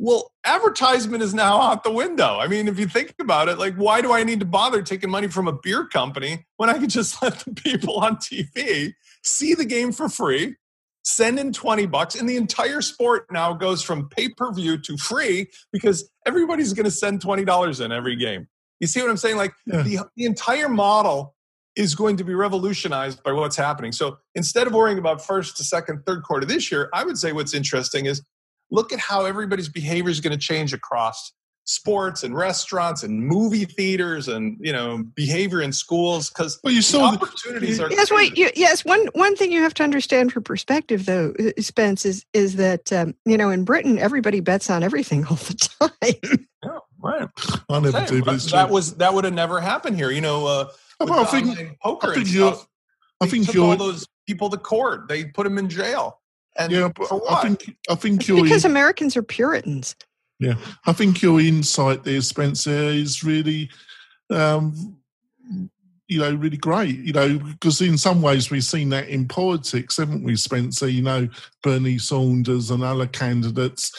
Well, advertisement is now out the window. I mean, if you think about it, like, why do I need to bother taking money from a beer company when I could just let the people on TV see the game for free, send in 20 bucks, and the entire sport now goes from pay per view to free because everybody's going to send $20 in every game. You see what I'm saying? Like, yeah. the, the entire model is going to be revolutionized by what's happening. So instead of worrying about first to second, third quarter this year, I would say what's interesting is look at how everybody's behavior is going to change across sports and restaurants and movie theaters and you know behavior in schools because well, you saw opportunities the, are yes wait you, yes one one thing you have to understand for perspective though spence is is that um, you know in britain everybody bets on everything all the time. Yeah right. I never do but that was that would have never happened here you know uh well, I think, poker I think and you're, stuff, I think took all those people to court. They put them in jail. And yeah, but? I think I think it's because in, Americans are Puritans. Yeah, I think your insight there, Spencer, is really, um, you know, really great. You know, because in some ways we've seen that in politics, haven't we, Spencer? You know, Bernie Sanders and other candidates.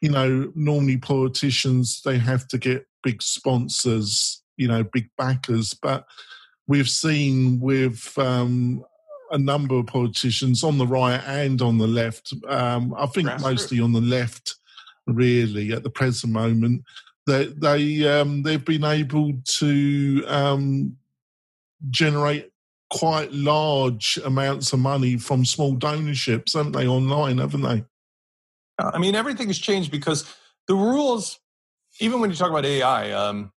You know, normally politicians they have to get big sponsors, you know, big backers, but we've seen with um, a number of politicians on the right and on the left. Um, I think mostly on the left, really, at the present moment. That they um, they've been able to um, generate quite large amounts of money from small donorships, haven't they? Online, haven't they? I mean, everything has changed because the rules, even when you talk about AI, um,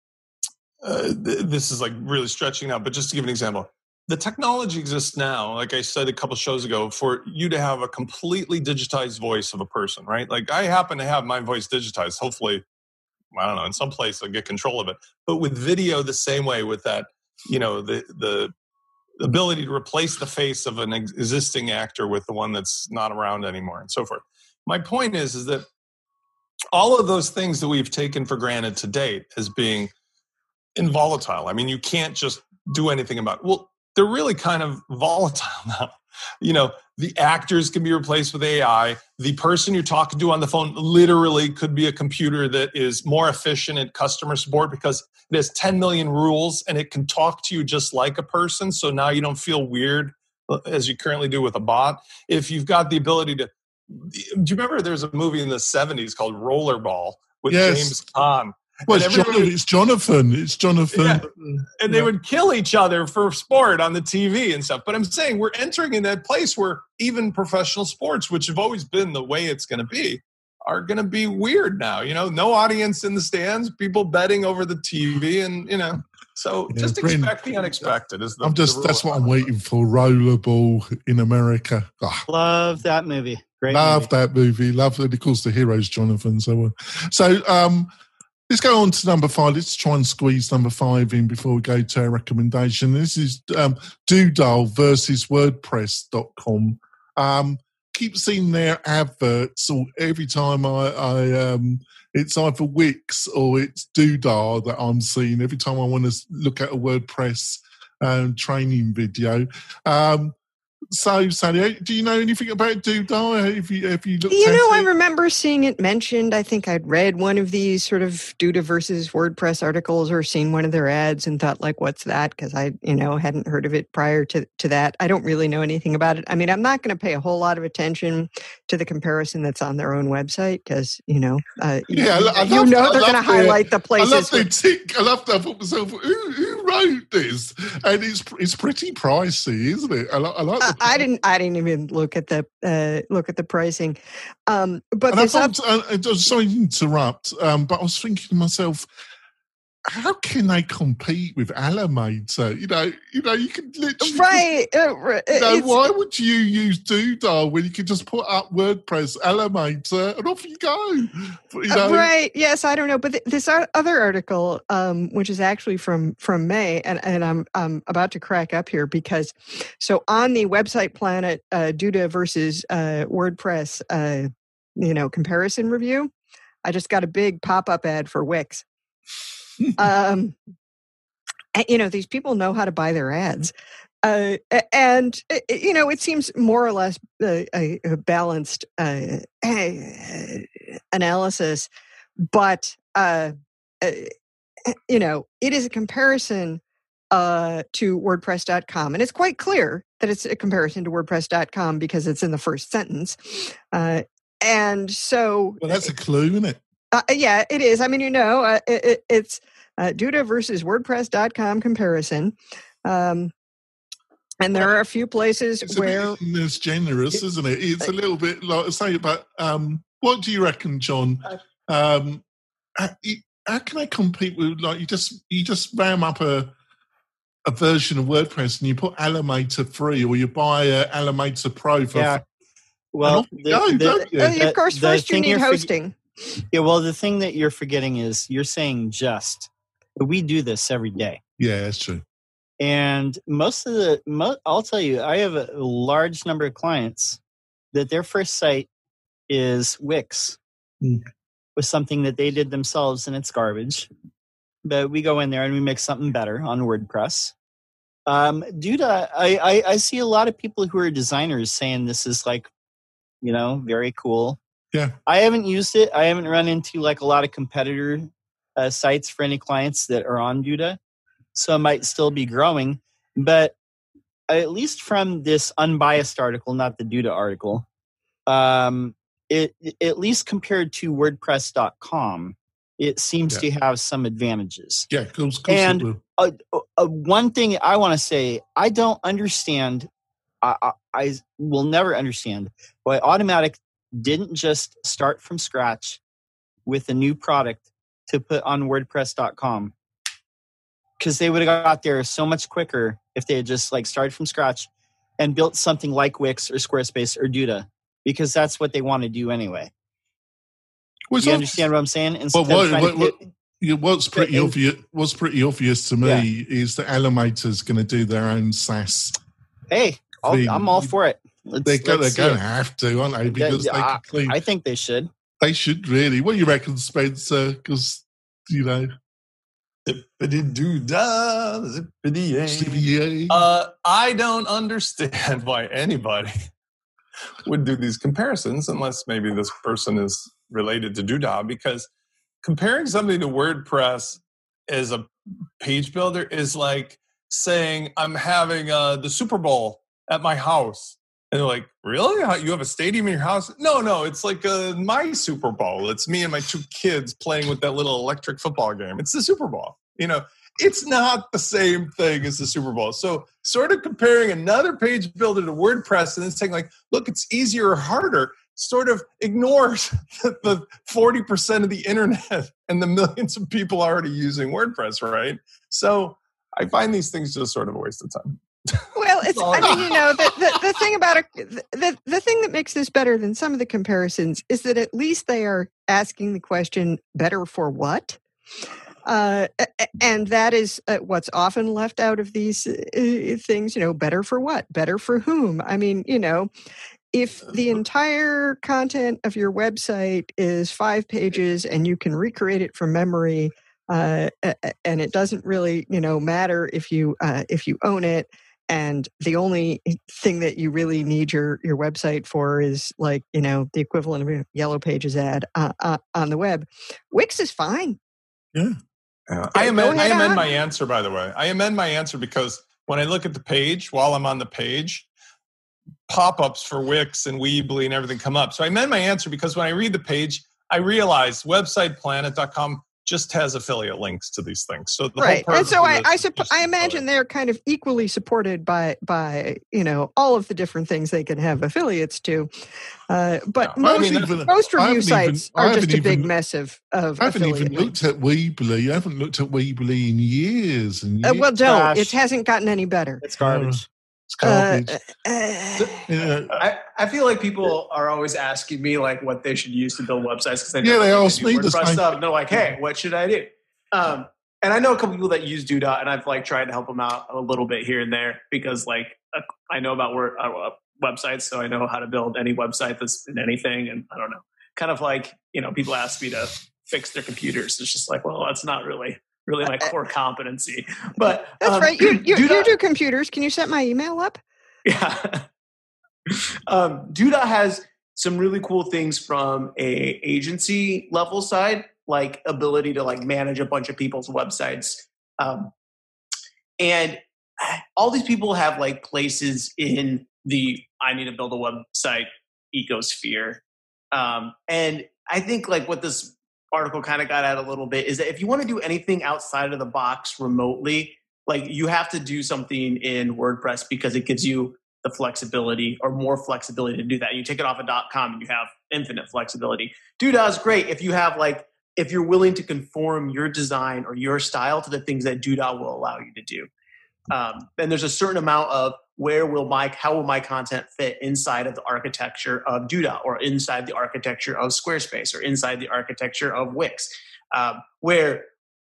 uh, th- this is like really stretching out, but just to give an example, the technology exists now, like I said a couple shows ago, for you to have a completely digitized voice of a person, right? Like I happen to have my voice digitized. Hopefully, I don't know, in some place I'll get control of it. But with video, the same way with that, you know, the, the, ability to replace the face of an existing actor with the one that's not around anymore and so forth my point is is that all of those things that we've taken for granted to date as being involatile i mean you can't just do anything about it. well they're really kind of volatile now you know the actors can be replaced with ai the person you're talking to on the phone literally could be a computer that is more efficient at customer support because it has 10 million rules and it can talk to you just like a person so now you don't feel weird uh, as you currently do with a bot if you've got the ability to do you remember there's a movie in the 70s called Rollerball with Yes. James Caan? Well, it's, everybody- Jonathan, it's Jonathan. It's Jonathan. Yeah. and they Yeah. would kill each other for sport on the TV and stuff. But I'm saying we're entering in that place where even professional sports, which have always been the way it's going to be, are going to be weird now. You know, no audience in the stands, people betting over the TV, and you know, so Yeah, just Bryn, expect the unexpected. Is the, I'm just the that's what I'm waiting for. Rollerball in America. Ah, Love that movie. Great. love movie. that movie. Love and of course the hero's Jonathan. So, so um, let's go on to number five. Let's try and squeeze number five in before we go to our recommendation. This is um, Doodle versus WordPress.com. Um, keep seeing their adverts or every time I, I um, it's either Wix or it's Doodle that I'm seeing every time I want to look at a WordPress um, training video. Um, so, Sallie, do you know anything about Doodle? Have you, have you looked You know, I it? remember seeing it mentioned. I think I'd read one of these sort of Duda versus WordPress articles or seen one of their ads and thought, like, what's that? Because I, you know, hadn't heard of it prior to, to that. I don't really know anything about it. I mean, I'm not going to pay a whole lot of attention to the comparison that's on their own website because, you know, uh, you- Yeah, I lo- I you know I they're going to love the- highlight the I places. love the tick. I love that. I thought myself, who, who wrote this? And it's it's pretty pricey, isn't it? I, I like. I, The, I didn't. I didn't even look at the uh, look at the pricing. Um, but And I this up, uh, uh, sorry to interrupt, um, but I was thinking to myself, how can they compete with Elementor? You know, you know, you can literally. right. Uh, You know, why would you use Doodle when you can just put up WordPress, Elementor, and off you go? You Uh, know, right yes i don't know but th- this other article um, which is actually from from may and, and i'm i'm about to crack up here because so on the website planet uh, duda versus uh, wordpress uh, you know comparison review i just got a big pop-up ad for wix um you know these people know how to buy their ads uh, and uh, you know it seems more or less uh, a, a balanced uh, analysis but uh, you know it is a comparison uh, to wordpress.com and it's quite clear that it's a comparison to wordpress.com because it's in the first sentence uh, and so well, that's a clue, isn't it? Uh, yeah, it is. I mean, you know, uh, it, it, it's uh, Duda versus WordPress.com comparison. Um, and there are a few places It's a where bit generous, isn't it? It's a little bit like say but um, what do you reckon, John? Um, how, how can I compete with like you just you just ram up a a version of WordPress and you put Elementor free or you buy a Elementor Pro for Yeah. Well, off you go, don't uh, the- of course, the first you thing need you're hosting. Yeah, well, the thing that you're forgetting is you're saying just. We do this every day. yeah, that's true. And most of the, mo- I'll tell you, I have a large number of clients that their first site is Wix Mm. with something that they did themselves and it's garbage. But we go in there and we make something better on WordPress. Um, due to, I, I, I see a lot of people who are designers saying this is like, you know, very cool. Yeah. I haven't used it. I haven't run into like a lot of competitor uh, sites for any clients that are on Duda, so it might still be growing. But at least from this unbiased article, not the Duda article, um, it at least compared to WordPress.com, it seems Yeah. to have some advantages. Yeah, of course, of course it And- uh, uh, one thing I want to say, I don't understand. I, I, I will never understand why Automattic didn't just start from scratch with a new product to put on WordPress.com because they would have got there so much quicker if they had just like started from scratch and built something like Wix or Squarespace or Duda because that's what they want to do anyway. Well, Do you understand what I'm saying? Instead what- of trying to what- get- what's pretty in- obvious? What's pretty obvious to me is that Elementor's going to do their own SaaS. hey, I'll. I'm all for it. Let's, They're going let's to have to, aren't they? Because yeah, they, I- clean, I think they should. they should really. What do you reckon, Spencer? Because you know, Zippity doo dah, zippity yay. CBA. Uh, I don't understand why anybody would do these comparisons unless maybe this person is related to Doodah because comparing something to WordPress as a page builder is like saying I'm having uh, the Super Bowl at my house. And they're like, really? You have a stadium in your house? No, no, it's like uh, my Super Bowl. It's me and my two kids playing with that little electric football game. It's the Super Bowl. You know, it's not the same thing as the Super Bowl. So, sort of comparing another page builder to WordPress and then saying, like, look, it's easier or harder, sort of ignores the 40% of the internet and the millions of people already using WordPress, right? So, I find these things just sort of a waste of time. Well, it's, I mean, you know, the, the, the thing about it, the, the, thing that makes this better than some of the comparisons is that at least they are asking the question, better for what? Uh, a- a- and that is uh, what's often left out of these uh, things, you know, better for what? Better for whom? I mean, you know, if the entire content of your website is five pages and you can recreate it from memory, uh, a- a- and it doesn't really, you know, matter if you uh, if you own it, and the only thing that you really need your your website for is like you know the equivalent of a yellow pages ad uh, uh, on the web. Wix is fine. Yeah. I go amend, I amend on. my answer, by the way. I amend my answer because when I look at the page, while I'm on the page, pop ups for Wix and Weebly and everything come up. So I amend my answer because when I read the page, I realize websiteplanet.com just has affiliate links to these things. So the whole right and so i I, is supp- I imagine they're kind of equally supported by by you know all of the different things they can have affiliates to uh, but Yeah, I most, mean, even- most review haven't even- sites are just a big even- mess of of I haven't affiliate even links. looked at Weebly. I haven't looked at Weebly in years and Uh, well don't it hasn't gotten any better It's garbage. It's uh, uh, yeah. I, I feel like people are always asking me like what they should use to build websites because they Yeah, know they I ask do me the same stuff. And they're like, "Hey, what should I do?" Um, and I know a couple people that use Duda, and I've like tried to help them out a little bit here and there because like uh, I know about word, uh, websites, so I know how to build any website that's in anything, and I don't know, kind of like you know, people ask me to fix their computers. It's just like, well, that's not really really my core competency. But that's um, right you, you, you Doodah- do computers can you set my email up yeah. um, Duda has some really cool things from a agency level side, like ability to like manage a bunch of people's websites. Um, and all these people have like places in the I need to build a website ecosphere. Um, and I think like what this article kind of got at a little bit is that if you want to do anything outside of the box remotely, like you have to do something in WordPress because it gives you the flexibility or more flexibility to do that. You take it off a of dot .com and you have infinite flexibility. Duda is great if you have like if you're willing to conform your design or your style to the things that Duda will allow you to do. Um, and there's a certain amount of where will my how will my content fit inside of the architecture of Duda or inside the architecture of Squarespace or inside the architecture of Wix, um, where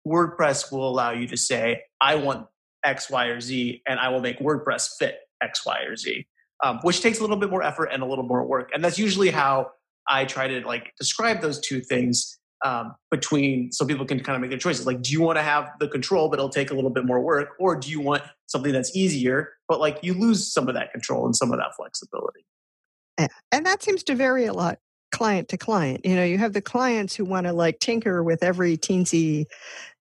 WordPress will allow you to say, I want X, Y, or Z, and I will make WordPress fit X, Y, or Z, um, which takes a little bit more effort and a little more work. And that's usually how I try to like describe those two things um, between so people can kind of make their choices. Like, do you want to have the control, but it'll take a little bit more work, or do you want something that's easier, but like you lose some of that control and some of that flexibility? And that seems to vary a lot client to client you know you have the clients who want to like tinker with every teensy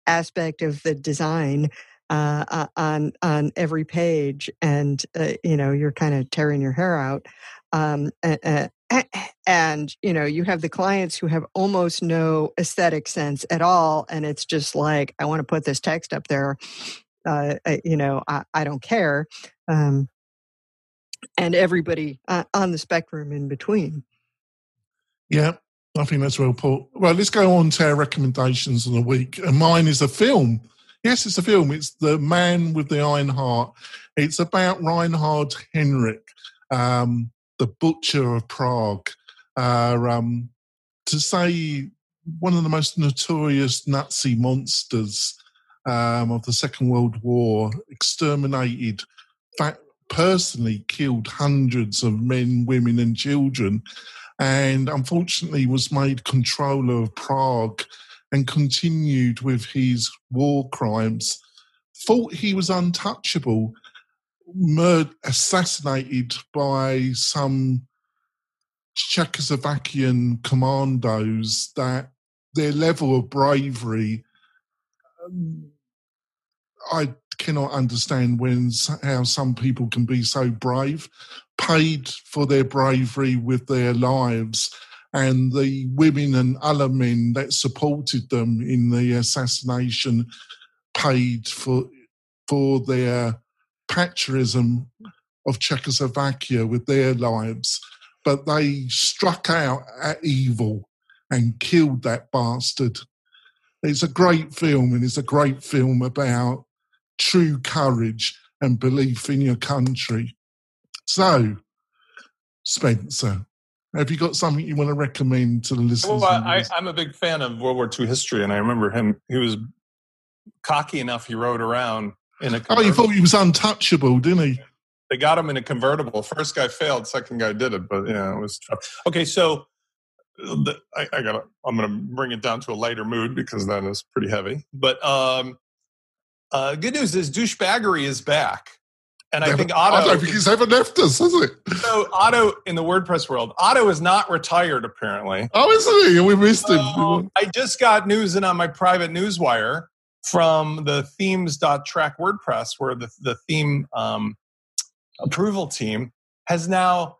aspect of the design uh, on on every page, and uh, you know you're kind of tearing your hair out. Um, you know you have the clients who have almost no aesthetic sense at all, and it's just like I want to put this text up there. Uh, you know, I, I don't care. Um, and everybody uh, on the spectrum in between. Yeah, I think that's well put. Well, let's go on to our recommendations of the week. And mine is a film. Yes, it's a film. It's The Man with the Iron Heart. It's about Reinhard Heydrich, um, the butcher of Prague. Uh, um, to say one of the most notorious Nazi monsters um, of the Second World War, exterminated, personally killed hundreds of men, women, and children and unfortunately was made controller of Prague and continued with his war crimes. Thought he was untouchable, murdered, assassinated by some Czechoslovakian commandos that their level of bravery um, I cannot understand when how some people can be so brave paid for their bravery with their lives. And the women and other men that supported them in the assassination paid for for their patriotism of Czechoslovakia with their lives. But they struck out at evil and killed that bastard. It's a great film, and it's a great film about true courage and belief in your country. So, Spencer, have you got something you want to recommend to the listeners? Well, I, am a big fan of World War II history, and I remember him. He was cocky enough. He rode around in a. Oh, you thought he was untouchable, didn't he? They got him in a convertible. First guy failed. Second guy did it, but yeah, it was tough. Okay, so the, I, I got. I'm going to bring it down to a lighter mood because that is pretty heavy. But um, uh, good news is douchebaggery is back. And I think Otto. I don't think he's ever left us, has it? So Otto in the WordPress world, Otto is not retired apparently. Oh, isn't he? We missed him. I just got news in on my private newswire from the themes.trac WordPress, where the the theme um, approval team has now.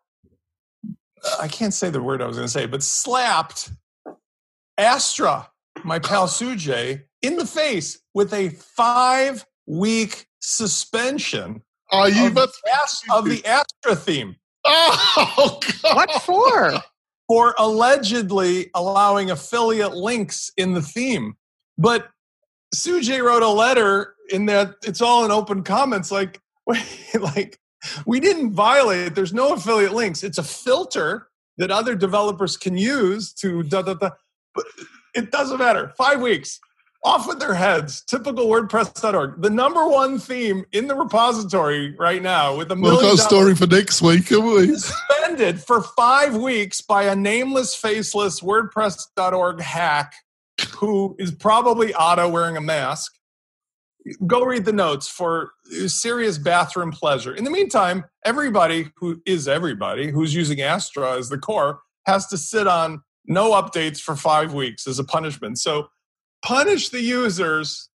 I can't say the word I was going to say, but slapped Astra, my pal Sujay, in the face with a five week suspension are you of, the, of the Astra theme. Oh, God. what for? For allegedly allowing affiliate links in the theme. But Sujay wrote a letter in that it's all in open comments like, wait, like we didn't violate. There's no affiliate links. It's a filter that other developers can use to da da da. But it doesn't matter. Five weeks off with their heads. Typical WordPress.org. The number one theme in the repository right now with a million. Got a story for next week, haven't we? Suspended for five weeks by a nameless, faceless WordPress.org hack who is probably Otto wearing a mask. Go read the notes for serious bathroom pleasure. In the meantime, everybody who is everybody who's using Astra as the core has to sit on no updates for five weeks as a punishment. So punish the users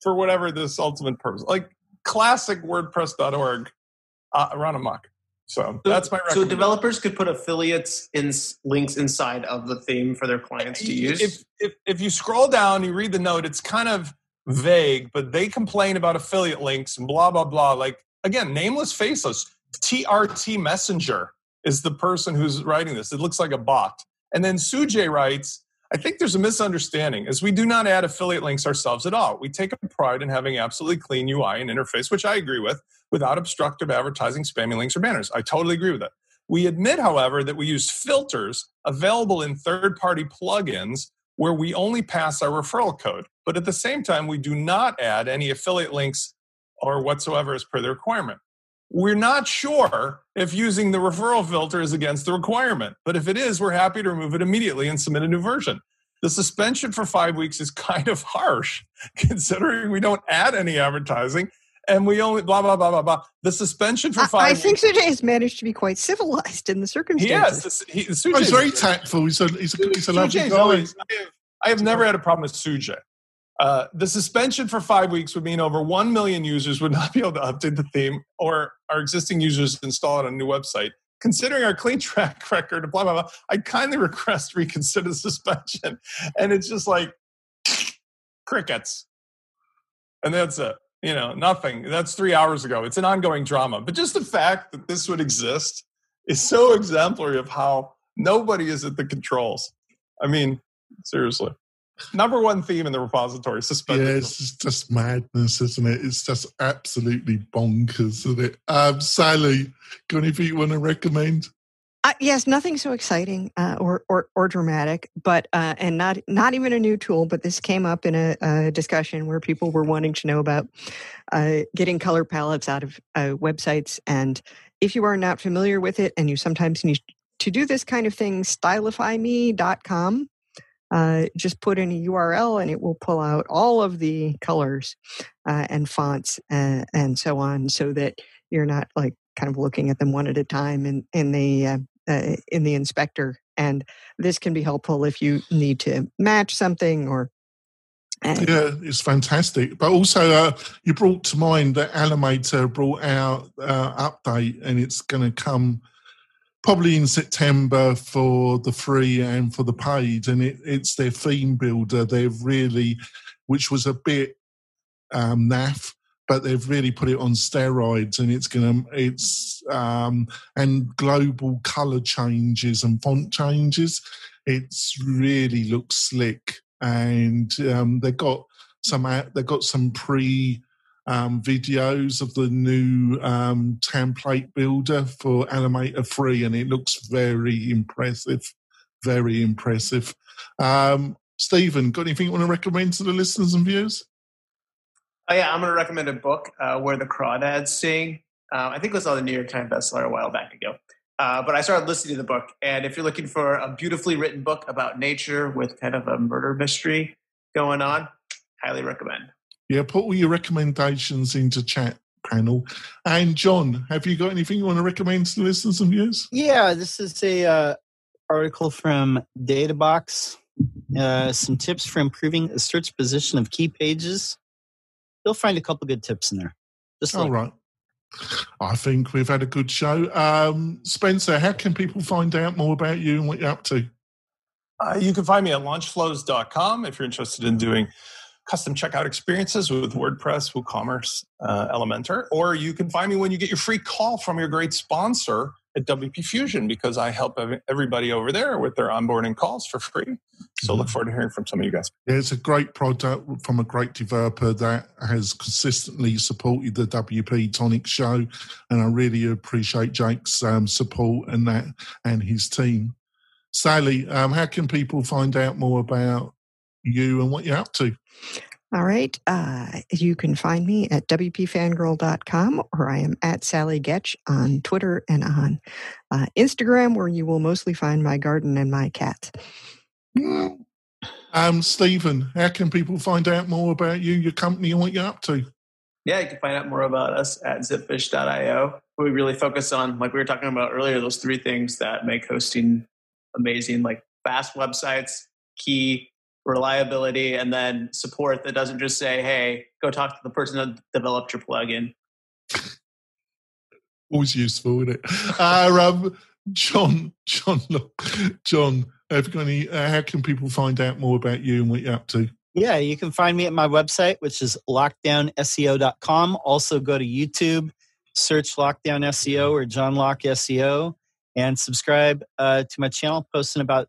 for whatever this ultimate purpose. Like classic WordPress.org, uh, run amok. So, so that's my So developers could put affiliates in links inside of the theme for their clients to use. If, if if you scroll down, you read the note. It's kind of vague, but they complain about affiliate links and blah blah blah. Like again, nameless, faceless. TRT Messenger is the person who's writing this. It looks like a bot. And then Sujay writes, I think there's a misunderstanding as we do not add affiliate links ourselves at all. We take a pride in having absolutely clean UI and interface, which I agree with, without obstructive advertising, spamming links, or banners. I totally agree with that. We admit, however, that we use filters available in third party plugins where we only pass our referral code. But at the same time, we do not add any affiliate links or whatsoever as per the requirement. We're not sure if using the referral filter is against the requirement, but if it is, we're happy to remove it immediately and submit a new version. The suspension for five weeks is kind of harsh considering we don't add any advertising and we only blah blah blah blah blah. The suspension for five. I, I think Sujay has managed to be quite civilized in the circumstances. He has. He, oh, he's very tactful. He's a he's a, he's a lovely guy. Always, I, have, I have never had a problem with Sujay. Uh, the suspension for five weeks would mean over 1 million users would not be able to update the theme or our existing users install it on a new website. Considering our clean track record, blah, blah, blah, I kindly request reconsider the suspension. And it's just like crickets. And that's it. You know, nothing. That's three hours ago. It's an ongoing drama. But just the fact that this would exist is so exemplary of how nobody is at the controls. I mean, seriously. Number one theme in the repository, suspended. Yeah, it's just madness, isn't it? It's just absolutely bonkers, isn't it? Um, Sallie, got anything you want to recommend? Uh, yes, nothing so exciting uh, or, or or dramatic, but uh, and not not even a new tool. But this came up in a, a discussion where people were wanting to know about uh, getting color palettes out of uh, websites, and if you are not familiar with it, and you sometimes need to do this kind of thing, stylifyme.com. Uh, just put in a URL and it will pull out all of the colors uh, and fonts and, and so on, so that you're not like kind of looking at them one at a time in in the uh, uh, in the inspector. And this can be helpful if you need to match something or. Uh, yeah, it's fantastic. But also, uh, you brought to mind that Elementor brought out uh, update, and it's going to come probably in September for the free and for the paid, and it, it's their theme builder. They've really, which was a bit um, naff, but they've really put it on steroids, and it's gonna it's um, and global color changes and font changes. It's really looks slick, and um, they've got some they've got some pre um, videos of the new um, template builder for Elementor Free, and it looks very impressive. Very impressive. Um, Stephen, got anything you want to recommend to the listeners and viewers? Oh, yeah, I'm going to recommend a book, uh, Where the Crawdads Sing. Uh, I think it was on the New York Times bestseller a while back ago. Uh, but I started listening to the book, and if you're looking for a beautifully written book about nature with kind of a murder mystery going on, highly recommend. Yeah, put all your recommendations into chat panel. And John, have you got anything you want to recommend to the listeners and viewers? Yeah, this is a uh, article from Databox. Uh, some tips for improving the search position of key pages. You'll find a couple good tips in there. Just All right. I think we've had a good show. Um, Spencer, how can people find out more about you and what you're up to? Uh, you can find me at launchflows.com if you're interested in doing custom checkout experiences with WordPress, WooCommerce, uh, Elementor, or you can find me when you get your free call from your great sponsor at WP Fusion because I help everybody over there with their onboarding calls for free. So look forward to hearing from some of you guys. Yeah, it's a great product from a great developer that has consistently supported the WP Tonic show, and I really appreciate Jake's um, support and that and his team. Sallie, um, how can people find out more about you and what you're up to? All right. Uh, you can find me at WPFangirl.com or I am at Sallie Goetsch on Twitter and on uh, Instagram, where you will mostly find my garden and my cat. Um, Stephen, how can people find out more about you, your company, and what you're up to? Yeah, you can find out more about us at zipfish.io. We really focus on, like we were talking about earlier, those three things that make hosting amazing, like fast websites, key reliability, and then support that doesn't just say, hey, go talk to the person that developed your plugin. Always useful, isn't it? Uh, um, John, John, look, John, have you got any, uh, how can people find out more about you and what you're up to? Yeah, you can find me at my website, which is lockdownseo.com. Also, go to YouTube, search Lockdown SEO or John Locke SEO, and subscribe uh, to my channel. Posting about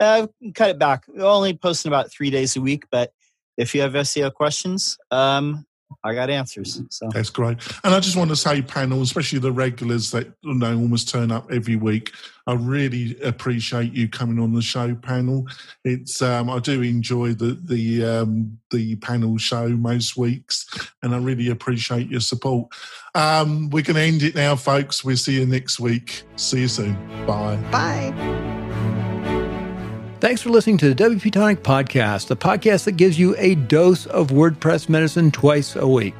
uh, cut it back. Only posting about three days a week, but if you have SEO questions, um, I got answers. So that's great. And I just want to say, panel, especially the regulars that you know almost turn up every week. I really appreciate you coming on the show, panel. It's um, I do enjoy the the um, the panel show most weeks, and I really appreciate your support. Um, we're going to end it now, folks. We'll see you next week. See you soon. Bye. Bye. Thanks for listening to the WP Tonic Podcast, the podcast that gives you a dose of WordPress medicine twice a week.